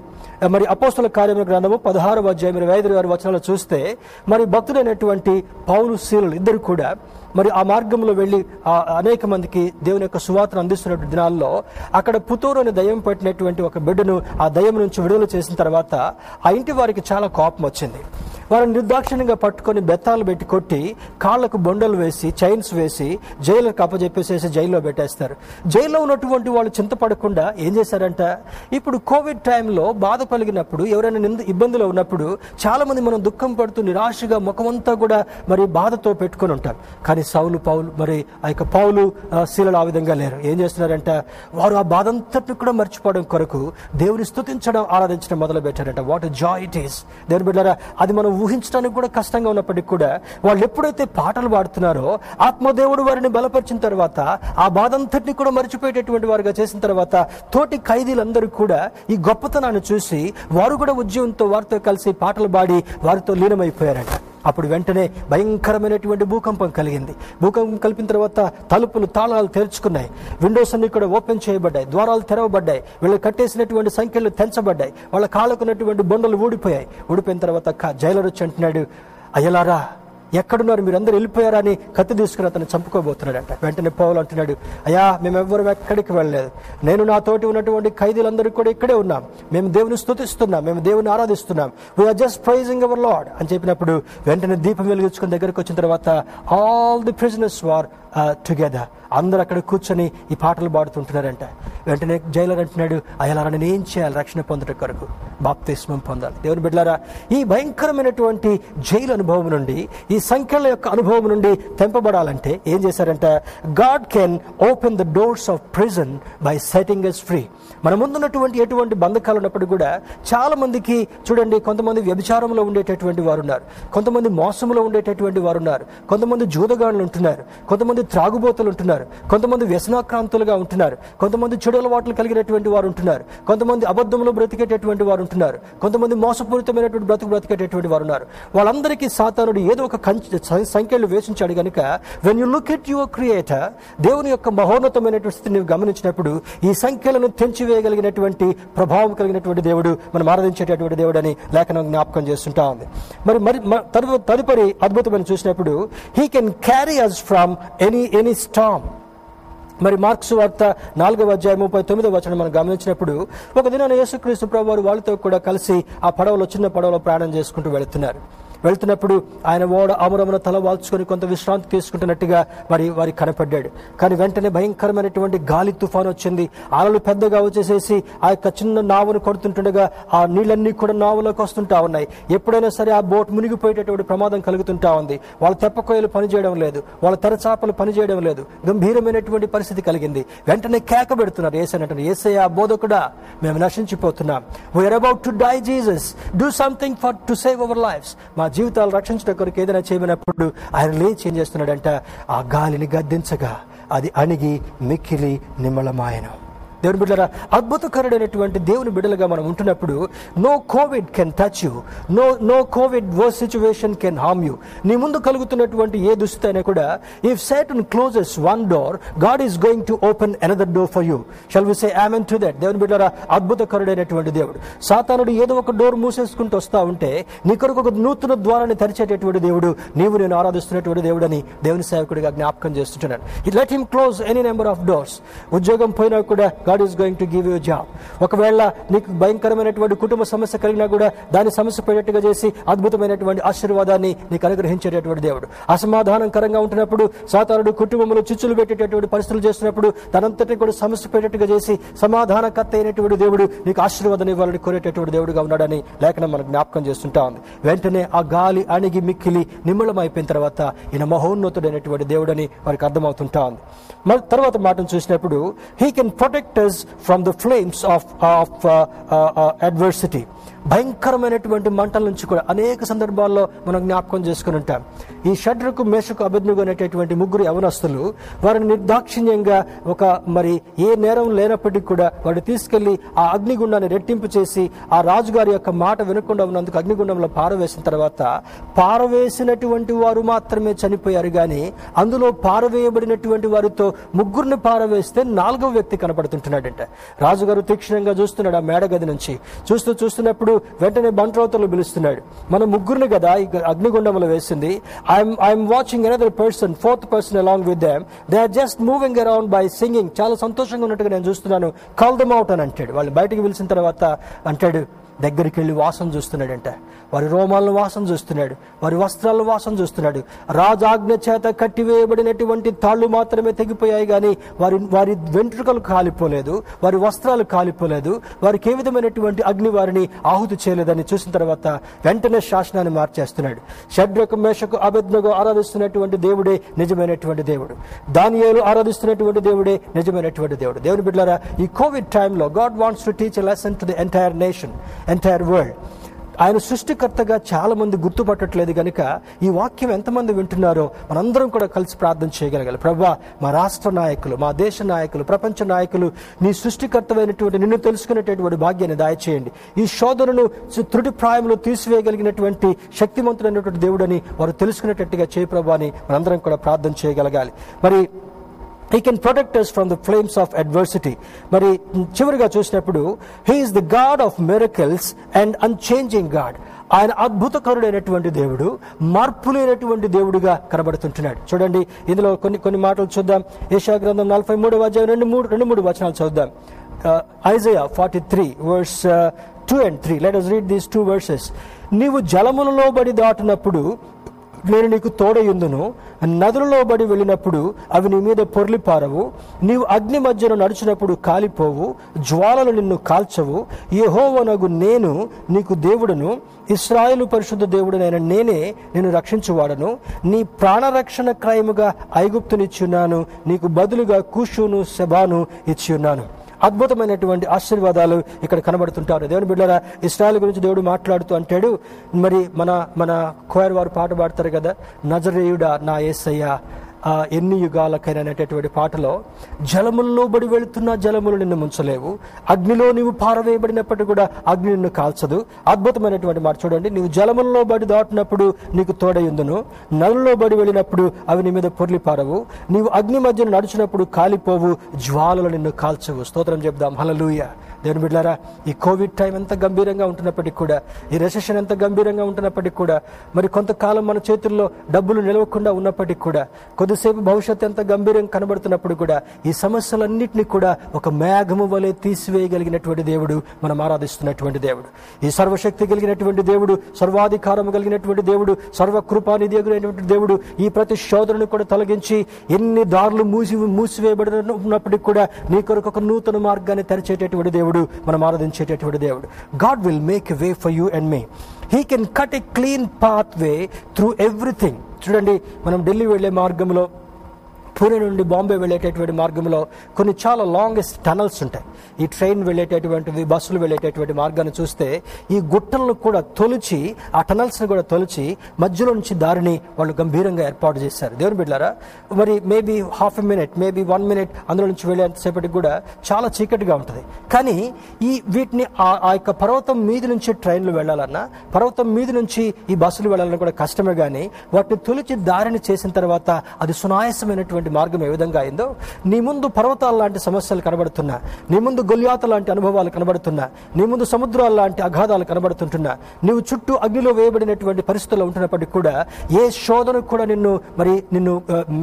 మరి అపోస్తుల కార్యముల గ్రంథము పదహారు అధ్యాయం ఇరవై ఐదు గారి వచనాలు చూస్తే మరి భక్తుడైనటువంటి పౌలు శీలులు ఇద్దరు కూడా మరి ఆ మార్గంలో వెళ్ళి ఆ అనేక మందికి దేవుని యొక్క సువార్తను అందిస్తున్నటువంటి దినాల్లో అక్కడ పుతూరు అనే దయ్యం పెట్టినటువంటి ఒక బిడ్డను ఆ దయ్యం నుంచి విడుదల చేసిన తర్వాత ఆ ఇంటి వారికి చాలా కోపం వచ్చింది. వారిని నిర్దాక్షిణ్యంగా పట్టుకొని బెత్తాలు పెట్టి కొట్టి కాళ్ళకు బొండలు వేసి చైన్స్ వేసి జైలుకు అప్పజెప్పేసేసి జైల్లో పెట్టేస్తారు. జైల్లో ఉన్నటువంటి వాళ్ళు చింతపడకుండా ఏం చేశారంట? ఇప్పుడు కోవిడ్ టైంలో బాధ పలిగినప్పుడు ఎవరైనా నింద ఇబ్బందులు ఉన్నప్పుడు చాలామంది మనం దుఃఖం పడుతూ నిరాశగా ముఖమంతా కూడా మరి బాధతో పెట్టుకొని ఉంటాం కానీ సౌలు పౌలు మరి ఆ యొక్క పౌలు శీలలు ఆ విధంగా లేరు. ఏం చేస్తున్నారంట వారు ఆ బాధ అంతటి కూడా మర్చిపోవడం కొరకు దేవుని స్థుతించడం ఆరాధించడం మొదలు పెట్టారంట వాట్ జాయ్ ఇట్ ఈస్ దేవుని బిడ్డారా అది మనం ఊహించడానికి కూడా కష్టంగా ఉన్నప్పటికీ కూడా వాళ్ళు ఎప్పుడైతే పాటలు పాడుతున్నారో ఆత్మదేవుడు వారిని బలపరిచిన తర్వాత ఆ బాధ అంతటిని కూడా మర్చిపోయేటటువంటి వారుగా చేసిన తర్వాత తోటి ఖైదీలందరూ కూడా ఈ గొప్పతనాన్ని చూసి వారు కూడా ఉద్యమంతో వారితో కలిసి పాటలు పాడి వారితో లీనమైపోయారంట. అప్పుడు వెంటనే భయంకరమైనటువంటి భూకంపం కలిగింది. భూకంపం కలిపిన తర్వాత తలుపులు తాళాలు తెరుచుకున్నాయి. విండోస్ అన్ని కూడా ఓపెన్ చేయబడ్డాయి. ద్వారాలు తెరవబడ్డాయి. వీళ్ళు కట్టేసినటువంటి సంఖ్యలు తెంచబడ్డాయి. వాళ్ళ కాళ్ళకున్నటువంటి బొండలు ఊడిపోయాయి. ఊడిపోయిన తర్వాత జైలర్ వచ్చి అంటున్నాడు అయ్యలారా ఎక్కడున్నారు? మీరు వెళ్ళిపోయారా అని కత్తి తీసుకుని అతను చంపుకోబోతున్నాడంట. వెంటనే పౌలు అంటున్నాడు అయ్యా మేమెవ్వరం ఎక్కడికి వెళ్ళలేదు. నేను నా తోటి ఉన్నటువంటి ఖైదీలందరూ కూడా ఇక్కడే ఉన్నాం. మేము దేవుని స్తుతిస్తున్నాం. మేము దేవుని ఆరాధిస్తున్నాం. We are just praising our Lord అని చెప్పినప్పుడు వెంటనే దీపం వెలిగించుకుని దగ్గరకు వచ్చిన తర్వాత all the prisoners were together అందరూ అక్కడ కూర్చొని ఈ పాటలు పాడుతుంటున్నారంట. వెంటనే జైలర్ అంటున్నాడు అయ్యలారా నేను ఏం చేయాలి? రక్షణ పొందట కొరకు బాప్తిస్మం పొందాలి. దేవుని బిడ్డలారా ఈ భయంకరమైనటువంటి జైలు అనుభవం నుండి ఈ సంఖ్యల యొక్క అనుభవం నుండి తెంపబడాలంటే ఏం చేశారంట God can open the doors of prison by setting us free మన ముందున్నటువంటి ఎటువంటి బంధకాలు ఉన్నప్పుడు కూడా చాలా మందికి చూడండి కొంతమంది వ్యభిచారంలో ఉండేటటువంటి వారు ఉన్నారు కొంతమంది మోసంలో ఉండేటటువంటి వారు ఉన్నారు కొంతమంది జూదగాళ్ళు ఉంటున్నారు. కొంతమంది త్రాగుబోతులు ఉంటున్నారు. కొంతమంది వ్యసనాక్రాంతులుగా ఉంటున్నారు. కొంతమంది చెడు అలవాట్లు కలిగినటువంటి వారు ఉంటున్నారు. కొంతమంది అబద్ధంలో బ్రతికేటటువంటి వారు ఉంటున్నారు. కొంతమంది మోసపూరితమైనటువంటి బ్రతుకు బ్రతికేటటువంటి వారు ఉన్నారు. వాళ్ళందరికీ సాతానుడు ఏదో ఒక సంఖ్యలు వేసించాడు కనుక when you look at your creator దేవుని యొక్క మహోన్నతమైనటువంటి స్థితిని గమనించినప్పుడు ఈ సంఖ్యలను తెంచి తెంచివేయగలిగినటువంటి ప్రభావం కలిగినటువంటి దేవుడు మనం ఆరాధించేటటువంటి దేవుడు అని లేఖనం జ్ఞాపకం చేస్తుంటా ఉంది. మరి మరి తదుపరి అద్భుతమైన చూసినప్పుడు he can carry us from any any storm మరి మార్క్స్ వార్త నాలుగవ అధ్యాయం ముప్పై తొమ్మిదవ వచనం మనం గమనించినప్పుడు ఒక దినాన యేసుక్రీస్తు ప్రభు వారు వాళ్ళతో కూడా కలిసి ఆ పడవలో చిన్న పడవలో ప్రయాణం చేసుకుంటూ వెళుతున్నారు. వెళ్తున్నప్పుడు ఆయన ఓడ అమరమున తల వాల్చుకొని కొంత విశ్రాంతి తీసుకుంటున్నట్టుగా మరి వారి కనపడ్డాడు. కానీ వెంటనే భయంకరమైనటువంటి గాలి తుఫాను వచ్చింది. అలలు పెద్దగా వచ్చేసేసి ఆ యొక్క చిన్న నావను కొడుతుంటుండగా ఆ నీళ్ళన్నీ కూడా నావలోకి వస్తుంటా ఉన్నాయి. ఎప్పుడైనా సరే ఆ బోట్ మునిగిపోయేటటువంటి ప్రమాదం కలుగుతుంటా ఉంది. వాళ్ళ తెప్పకోయలు పనిచేయడం లేదు. వాళ్ళ తెరచాపలు పనిచేయడం లేదు. గంభీరమైనటువంటి పరిస్థితి కలిగింది. వెంటనే కేక పెడుతున్నారు. ఏసైనా ఏసై ఆ బోధకుడా మేము నశించిపోతున్నాం. We are about to die Jesus do something for to save our lifes మా జీవితాలు రక్షించడం కొరకు ఏదైనా చేయమన్నప్పుడు ఆయన లేచి ఏం చేస్తున్నాడంట ఆ గాలిని గద్దించగా అది అణిగి మిక్కిలి నిమ్మలమాయను. దేవుని బిడ్డరా అద్భుతకరుడైనటువంటి దేవుని బిడ్డలుగా మనం ఉంటున్నప్పుడు no Covid can touch you no no Covid worse situation can harm you నీ ముందు కలుగుతున్నటువంటి ఏ దుస్థితి అయినా కూడా if Satan closes one door God is going to open another door for you shall we say amen to that దేవుని బిడ్డరా అద్భుతకరుడైనటువంటి దేవుడు. సాతానుడు ఏదో ఒక డోర్ మూసేసుకుంటూ వస్తా ఉంటే నీ కొరకు ఒక నూతన ద్వారాన్ని తెరిచేటటువంటి దేవుడు నీవు నేను ఆరాధిస్తున్నటువంటి దేవుడని దేవుని సేవకుడిగా జ్ఞాపకం చేస్తుంటున్నాను let him close any number of doors ఉద్యోగం పోయినా కూడా God is going to give you job ఒకవేళ నీకు భయంకరమైనటువంటి కుటుంబ సమస్య కలిగినా కూడా దాని సమస్య పడేట్టుగా చేసి అద్భుతమైనటువంటి ఆశీర్వాదాన్ని నీకు అనుగ్రహించేటటువంటి దేవుడు. అసమాధానకరంగా ఉంటున్నప్పుడు సాతానుడు కుటుంబంలో చిచ్చులు పెట్టేటటువంటి పరిస్థితులు చేస్తున్నప్పుడు తనంతటిని కూడా సమస్య పెట్టేట్టుగా చేసి సమాధానకర్త అయినటువంటి దేవుడు నీకు ఆశీర్వాదం ఇవ్వాలని కోరేటటువంటి దేవుడుగా ఉన్నాడని లేఖనం మనకు జ్ఞాపకం చేస్తుంటా ఉంది. వెంటనే ఆ గాలి అణిగి మిక్కిలి నిమ్మలం అయిపోయిన తర్వాత ఈయన మహోన్నతుడైనటువంటి దేవుడని వారికి అర్థమవుతుంటా ఉంది. మరి తర్వాత మాటను చూసినప్పుడు he can protect us from of, flames of of adversity భయంకరమైనటువంటి మంటల నుంచి కూడా అనేక సందర్భాల్లో మనం జ్ఞాపకం చేసుకుని ఉంటాం ఈ షడ్రకు మేషకు అభిజ్ఞకు అనేటటువంటి ముగ్గురు యవనస్తులు వారిని నిర్దాక్షిణ్యంగా ఒక మరి ఏ నేరం లేనప్పటికీ కూడా వాడు తీసుకెళ్ళి ఆ అగ్నిగుండాన్ని రెట్టింపు చేసి ఆ రాజుగారి యొక్క మాట వినకుండా ఉన్నందుకు అగ్నిగుండంలో పారవేసిన తర్వాత పారవేసినటువంటి వారు మాత్రమే చనిపోయారు కానీ అందులో పారవేయబడినటువంటి వారితో ముగ్గురిని పారవేస్తే నాలుగవ వ్యక్తి కనపడుతుంటున్నాడంట రాజుగారు తీక్షణంగా చూస్తున్నాడు ఆ మేడగది నుంచి. చూస్తూ చూస్తున్నప్పుడు వెంటనే బంట్రోతలు పిలుస్తున్నాడు. మన ముగ్గురిని కదా అగ్నిగుండంలో వేసింది. I'm I'm watching another person fourth person along with them they are just moving around by singing చాలా సంతోషంగా ఉన్నట్టుగా నేను చూస్తున్నాను. కాల్ దమ్ అవుట్ అని అంటాడు. వాళ్ళు బయటకు పిలిచిన తర్వాత అంటాడు దగ్గరికి వెళ్ళి వాసన చూస్తున్నాడంట. వారి రోమాలను వాసన చూస్తున్నాడు వారి వస్త్రాలను వాసన చూస్తున్నాడు. రాజాజ్ఞ చేత కట్టివేయబడినటువంటి తాళ్ళు మాత్రమే తెగిపోయాయి కానీ వారి వారి వెంట్రుకలు కాలిపోలేదు వారి వస్త్రాలు కాలిపోలేదు వారికి ఏ విధమైనటువంటి అగ్ని వారిని ఆహుతి చేయలేదని చూసిన తర్వాత వెంటనే శాసనాన్ని మార్చేస్తున్నాడు. షడ్రకు మేషకు అభిజ్ఞకు ఆరాధిస్తున్నటువంటి దేవుడే నిజమైనటువంటి దేవుడు. దానియాలు ఆరాధిస్తున్నటువంటి దేవుడే నిజమైనటువంటి దేవుడు. దేవుని బిడ్డారా ఈ కోవిడ్ టైంలో God wants to teach lesson to the entire nation entire world. ఆయన సృష్టికర్తగా చాలా మంది గుర్తుపట్టట్లేదు కనుక ఈ వాక్యం ఎంతమంది వింటున్నారో మనందరం కూడా కలిసి ప్రార్థన చేయగలగాలి. ప్రభా మా రాష్ట్ర నాయకులు మా దేశ నాయకులు ప్రపంచ నాయకులు నీ సృష్టికర్తమైనటువంటి నిన్ను తెలుసుకునేటటువంటి భాగ్యాన్ని దాయచేయండి. ఈ శోధనను త్రుటి ప్రాయంలో తీసివేయగలిగినటువంటి శక్తివంతుడైనటువంటి దేవుడని వారు తెలుసుకునేటట్టుగా చేయ ప్రభా అని మనందరం కూడా ప్రార్థన చేయగలగాలి. మరి he can protect us from the flames of adversity మరి చివరిగా చూసినప్పుడు he is the God of miracles and unchanging God ఆయన అద్భుతకరుడైనటువంటి దేవుడు మార్పు లేనటువంటి దేవుడిగా కనబడుతుంటున్నాడు. చూడండి ఇందులో కొన్ని కొన్ని మాటలు చూద్దాం. ఏషా గ్రంథం నలభై మూడు అధ్యాయం రెండు మూడు రెండు మూడు వచనాలు చూద్దాం. Isaiah forty three verse two and three let us read these two verses నీవు జలములలో బడి దాటినప్పుడు నేను నీకు తోడయుందును నదులలో బడి వెళ్ళినప్పుడు అవి నీ మీద పొర్లిపారవు. నీవు అగ్ని మధ్యను నడిచినప్పుడు కాలిపోవు. జ్వాలలు నిన్ను కాల్చవు. యహోవనగు నేను నీకు దేవుడను. ఇస్రాయేలు పరిశుద్ధ దేవుడనైన నేనే నిన్ను రక్షించువాడను. నీ ప్రాణరక్షణ క్రయముగా ఐగుప్తునిచ్చున్నాను నీకు బదులుగా కూషును శబాను ఇచ్చియున్నాను. అద్భుతమైనటువంటి ఆశీర్వాదాలు ఇక్కడ కనబడుతుంటారు. దేవుని బిడ్డరా ఇస్రాయల్ గురించి దేవుడు మాట్లాడుతూ అంటాడు మరి మన మన కోయర్ వారు పాట పాడతారు కదా నజరేయుడా నా ఏసయ్య ఆ ఎన్ని యుగాలకైనా అనేటటువంటి పాటలో జలముల్లో బడి వెళుతున్న జలములు నిన్ను ముంచలేవు. అగ్నిలో నీవు పారవేయబడినప్పటికీ కూడా అగ్ని నిన్ను కాల్చదు. అద్భుతమైనటువంటి మాట చూడండి. నీవు జలముల్లో బడి దాటినప్పుడు నీకు తోడయుందును నలుల్లో బడి వెళ్ళినప్పుడు అవి నీ మీద పొర్లి పారవు. నీవు అగ్ని మధ్యన నడిచినప్పుడు కాలిపోవు. జ్వాలలు నిన్ను కాల్చవు. స్తోత్రం చెప్దాం. హలలుయ దేవుని బిడ్డారా ఈ కోవిడ్ టైం ఎంత గంభీరంగా ఉంటున్నప్పటికీ కూడా ఈ రెసెషన్ ఎంత గంభీరంగా ఉంటున్నప్పటికీ కూడా మరి కొంతకాలం మన చేతుల్లో డబ్బులు నిలవకుండా ఉన్నప్పటికీ కూడా కొద్దిసేపు భవిష్యత్తు ఎంత గంభీరంగా కనబడుతున్నప్పుడు కూడా ఈ సమస్యలన్నింటినీ కూడా ఒక మేఘము వలె తీసివేయగలిగినటువంటి దేవుడు మనం ఆరాధిస్తున్నటువంటి దేవుడు. ఈ సర్వశక్తి కలిగినటువంటి దేవుడు సర్వాధికారం కలిగినటువంటి దేవుడు సర్వకృపానిధి ఎగురైనటువంటి దేవుడు ఈ ప్రతి శోధనను కూడా తొలగించి ఎన్ని దారులు మూసి మూసివేయబడినప్పటికీ కూడా నీ కొరకు ఒక నూతన మార్గాన్ని తెరిచేటటువంటి దేవుడు. దేవుడు మనం ఆరాధించేటటువంటి దేవుడు. God will make way for you and me he can cut a clean path way through everything చూడండి మనం ఢిల్లీ వెళ్ళే మార్గంలో పూణే నుండి బాంబే వెళ్ళేటటువంటి మార్గంలో కొన్ని చాలా లాంగెస్ట్ టనల్స్ ఉంటాయి. ఈ ట్రైన్ వెళ్ళేటటువంటివి బస్సులు వెళ్ళేటటువంటి మార్గాన్ని చూస్తే ఈ గుట్టలను కూడా తొలిచి ఆ టనల్స్ని కూడా తొలిచి మధ్యలో నుంచి దారిని వాళ్ళు గంభీరంగా ఏర్పాటు చేశారు. దేవుని బిడ్డారా మరి maybe half a minute maybe one minute అందులో నుంచి వెళ్ళేంతసేపటికి కూడా చాలా చీకటిగా ఉంటుంది. కానీ ఈ వీటిని ఆ ఆ యొక్క పర్వతం మీద నుంచి ట్రైన్లు వెళ్ళాలన్నా పర్వతం మీద నుంచి ఈ బస్సులు వెళ్ళాలన్నా కూడా కష్టమే కానీ వాటిని తొలిచి దారిని చేసిన తర్వాత అది సునాయాసమైనటువంటి మార్గం ఏ విధంగా అయిందో నీ ముందు పర్వతాల లాంటి సమస్యలు కనబడుతున్నా నీ ముందు గొల్యాత లాంటి అనుభవాలు కనబడుతున్నా నీ ముందు సముద్రాల లాంటి అగాధాలు కనబడుతుంటున్నా నీవు చుట్టూ అగ్నిలో వేయబడినటువంటి పరిస్థితుల్లో ఉంటున్నప్పటికీ కూడా ఏ శోధనకు కూడా నిన్ను మరి నిన్ను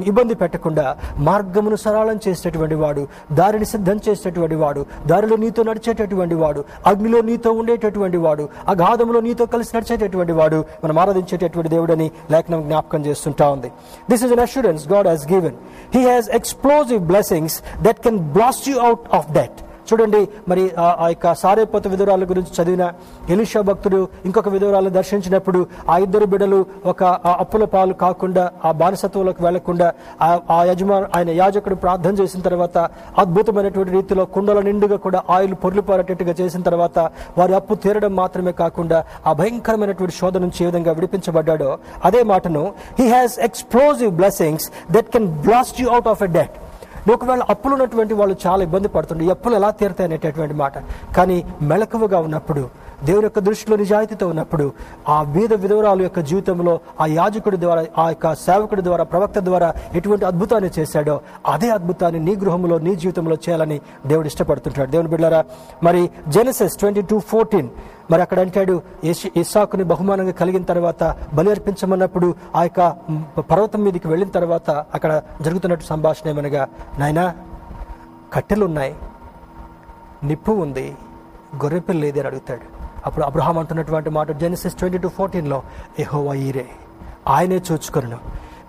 ఇబ్బంది పెట్టకుండా మార్గమును సరళం చేసేటటువంటి వాడు దారిని సిద్ధం చేసేటటువంటి వాడు దారిలో నీతో నడిచేటటువంటి వాడు అగ్నిలో నీతో ఉండేటటువంటి వాడు అగాధంలో నీతో కలిసి నడిచేటటువంటి వాడు మనం ఆరాధించేటటువంటి దేవుడని లేఖనం జ్ఞాపకం చేస్తుంటా ఉంది. This is an assurance God has given He has explosive blessings that can blast you out of debt. చూడండి మరి ఆ ఆ యొక్క సారేపోత విధురాల గురించి చదివిన ఎలిషా భక్తుడు ఇంకొక విధురాలను దర్శించినప్పుడు ఆ ఇద్దరు బిడ్డలు ఒక అప్పుల పాలు కాకుండా ఆ బానిసత్వంలోకి వెళ్ళకుండా ఆ- ఆ యజమాన్ ఆయన యాజకుడు ప్రార్థన చేసిన తర్వాత అద్భుతమైనటువంటి రీతిలో కుండల నిండుగా కూడా ఆయిల్ పొర్లిపారేటట్టుగా చేసిన తర్వాత వారి అప్పు తీరడం మాత్రమే కాకుండా ఆ భయంకరమైనటువంటి శోధ నుంచి ఏ విధంగా విడిపించబడ్డాడో అదే మాటను he has explosive blessings that can blast you out of a debt ఒకవేళ అప్పులు ఉన్నటువంటి వాళ్ళు చాలా ఇబ్బంది పడుతుండే అప్పులు ఎలా తీరుతాయి అనేటటువంటి మాట. కానీ మెలకువగా ఉన్నప్పుడు దేవుని యొక్క దృష్టిలో నిజాయితీతో ఉన్నప్పుడు ఆ బీద విధవరాలు యొక్క జీవితంలో ఆ యాజకుడి ద్వారా ఆ యొక్క సేవకుడి ద్వారా ప్రవక్త ద్వారా ఎటువంటి అద్భుతాన్ని చేశాడో అదే అద్భుతాన్ని నీ గృహంలో నీ జీవితంలో చేయాలని దేవుడు ఇష్టపడుతుంటాడు. దేవుని బిడ్డారా మరి జెనసెస్ ట్వంటీ టూ ఫోర్టీన్ మరి అక్కడ అంటాడు ఇసాకుని బహుమానంగా కలిగిన తర్వాత బలి అర్పించమన్నప్పుడు ఆ యొక్క పర్వతం మీదకి వెళ్ళిన తర్వాత అక్కడ జరుగుతున్నట్టు సంభాషణ ఏమనగా నాయనా కట్టెలు ఉన్నాయి నిప్పు ఉంది గొర్రెపిల్ల లేదని అని అడుగుతాడు. అప్పుడు అబ్రహాం అంటున్నటువంటి మాట జెనసిస్ ట్వంటీ టూ ఫోర్టీన్లో ఎహోవా ఈరే ఆయనే చూచుకొను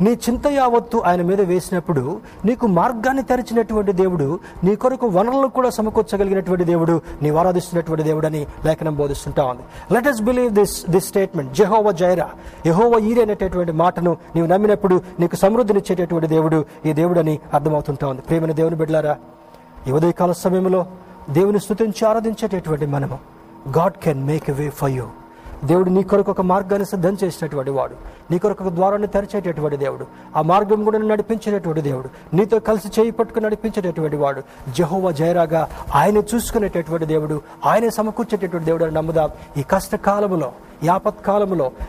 నీ చింత యావత్తు ఆయన మీద వేసినప్పుడు నీకు మార్గాన్ని తెరిచినటువంటి దేవుడు నీ కొరకు వనరులను కూడా సమకూర్చగలిగినటువంటి దేవుడు నీ ఆరాధిస్తున్నటువంటి దేవుడు అని లేఖనం బోధిస్తుంటా ఉంది. Let us believe this this statement Jehovah Jireh యహోవ ఈరే అనేటటువంటి మాటను నీవు నమ్మినప్పుడు నీకు సమృద్ధినిచ్చేటటువంటి దేవుడు ఈ దేవుడు అని అర్థమవుతుంటా ఉంది. ప్రేమైన దేవుని బిడ్డలారా ఈ ఉదయకాల సమయంలో దేవుని స్థుతించి ఆరాధించేటటువంటి మనము God can make a way for you దేవుడు నీ కొరకు ఒక మార్గాన్ని సిద్ధం చేసినటువంటి వాడు. నీ కొరకు ఒక ద్వారాన్ని తెరిచేటటువంటి దేవుడు. ఆ మార్గం కూడా నడిపించేటటువంటి దేవుడు. నీతో కలిసి చేయి పట్టుకుని నడిపించేటటువంటి వాడు. జహోవా జయరాగా ఆయన చూసుకునేటటువంటి దేవుడు. ఆయనే సమకూర్చేటటువంటి దేవుడు అని నమ్ముదాం. ఈ కష్టకాలములో ఈ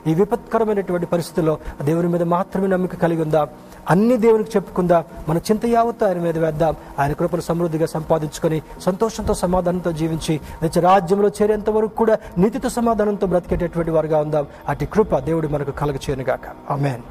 ఈ విపత్కరమైనటువంటి పరిస్థితుల్లో దేవుని మీద మాత్రమే నమ్మిక కలిగి ఉందాం. అన్ని దేవునికి చెప్పుకుందాం. మన చింత యావత్తు ఆయన మీద వేద్దాం. ఆయన కృపను సమృద్ధిగా సంపాదించుకొని సంతోషంతో సమాధానంతో జీవించి నిత్య రాజ్యంలో చేరేంత వరకు కూడా నీతితో సమాధానంతో బ్రతికేటటువంటి వారుగా ఉందాం. అటు కృప దేవుడు మనకు కలగచేయనుగాక. ఆమెన్.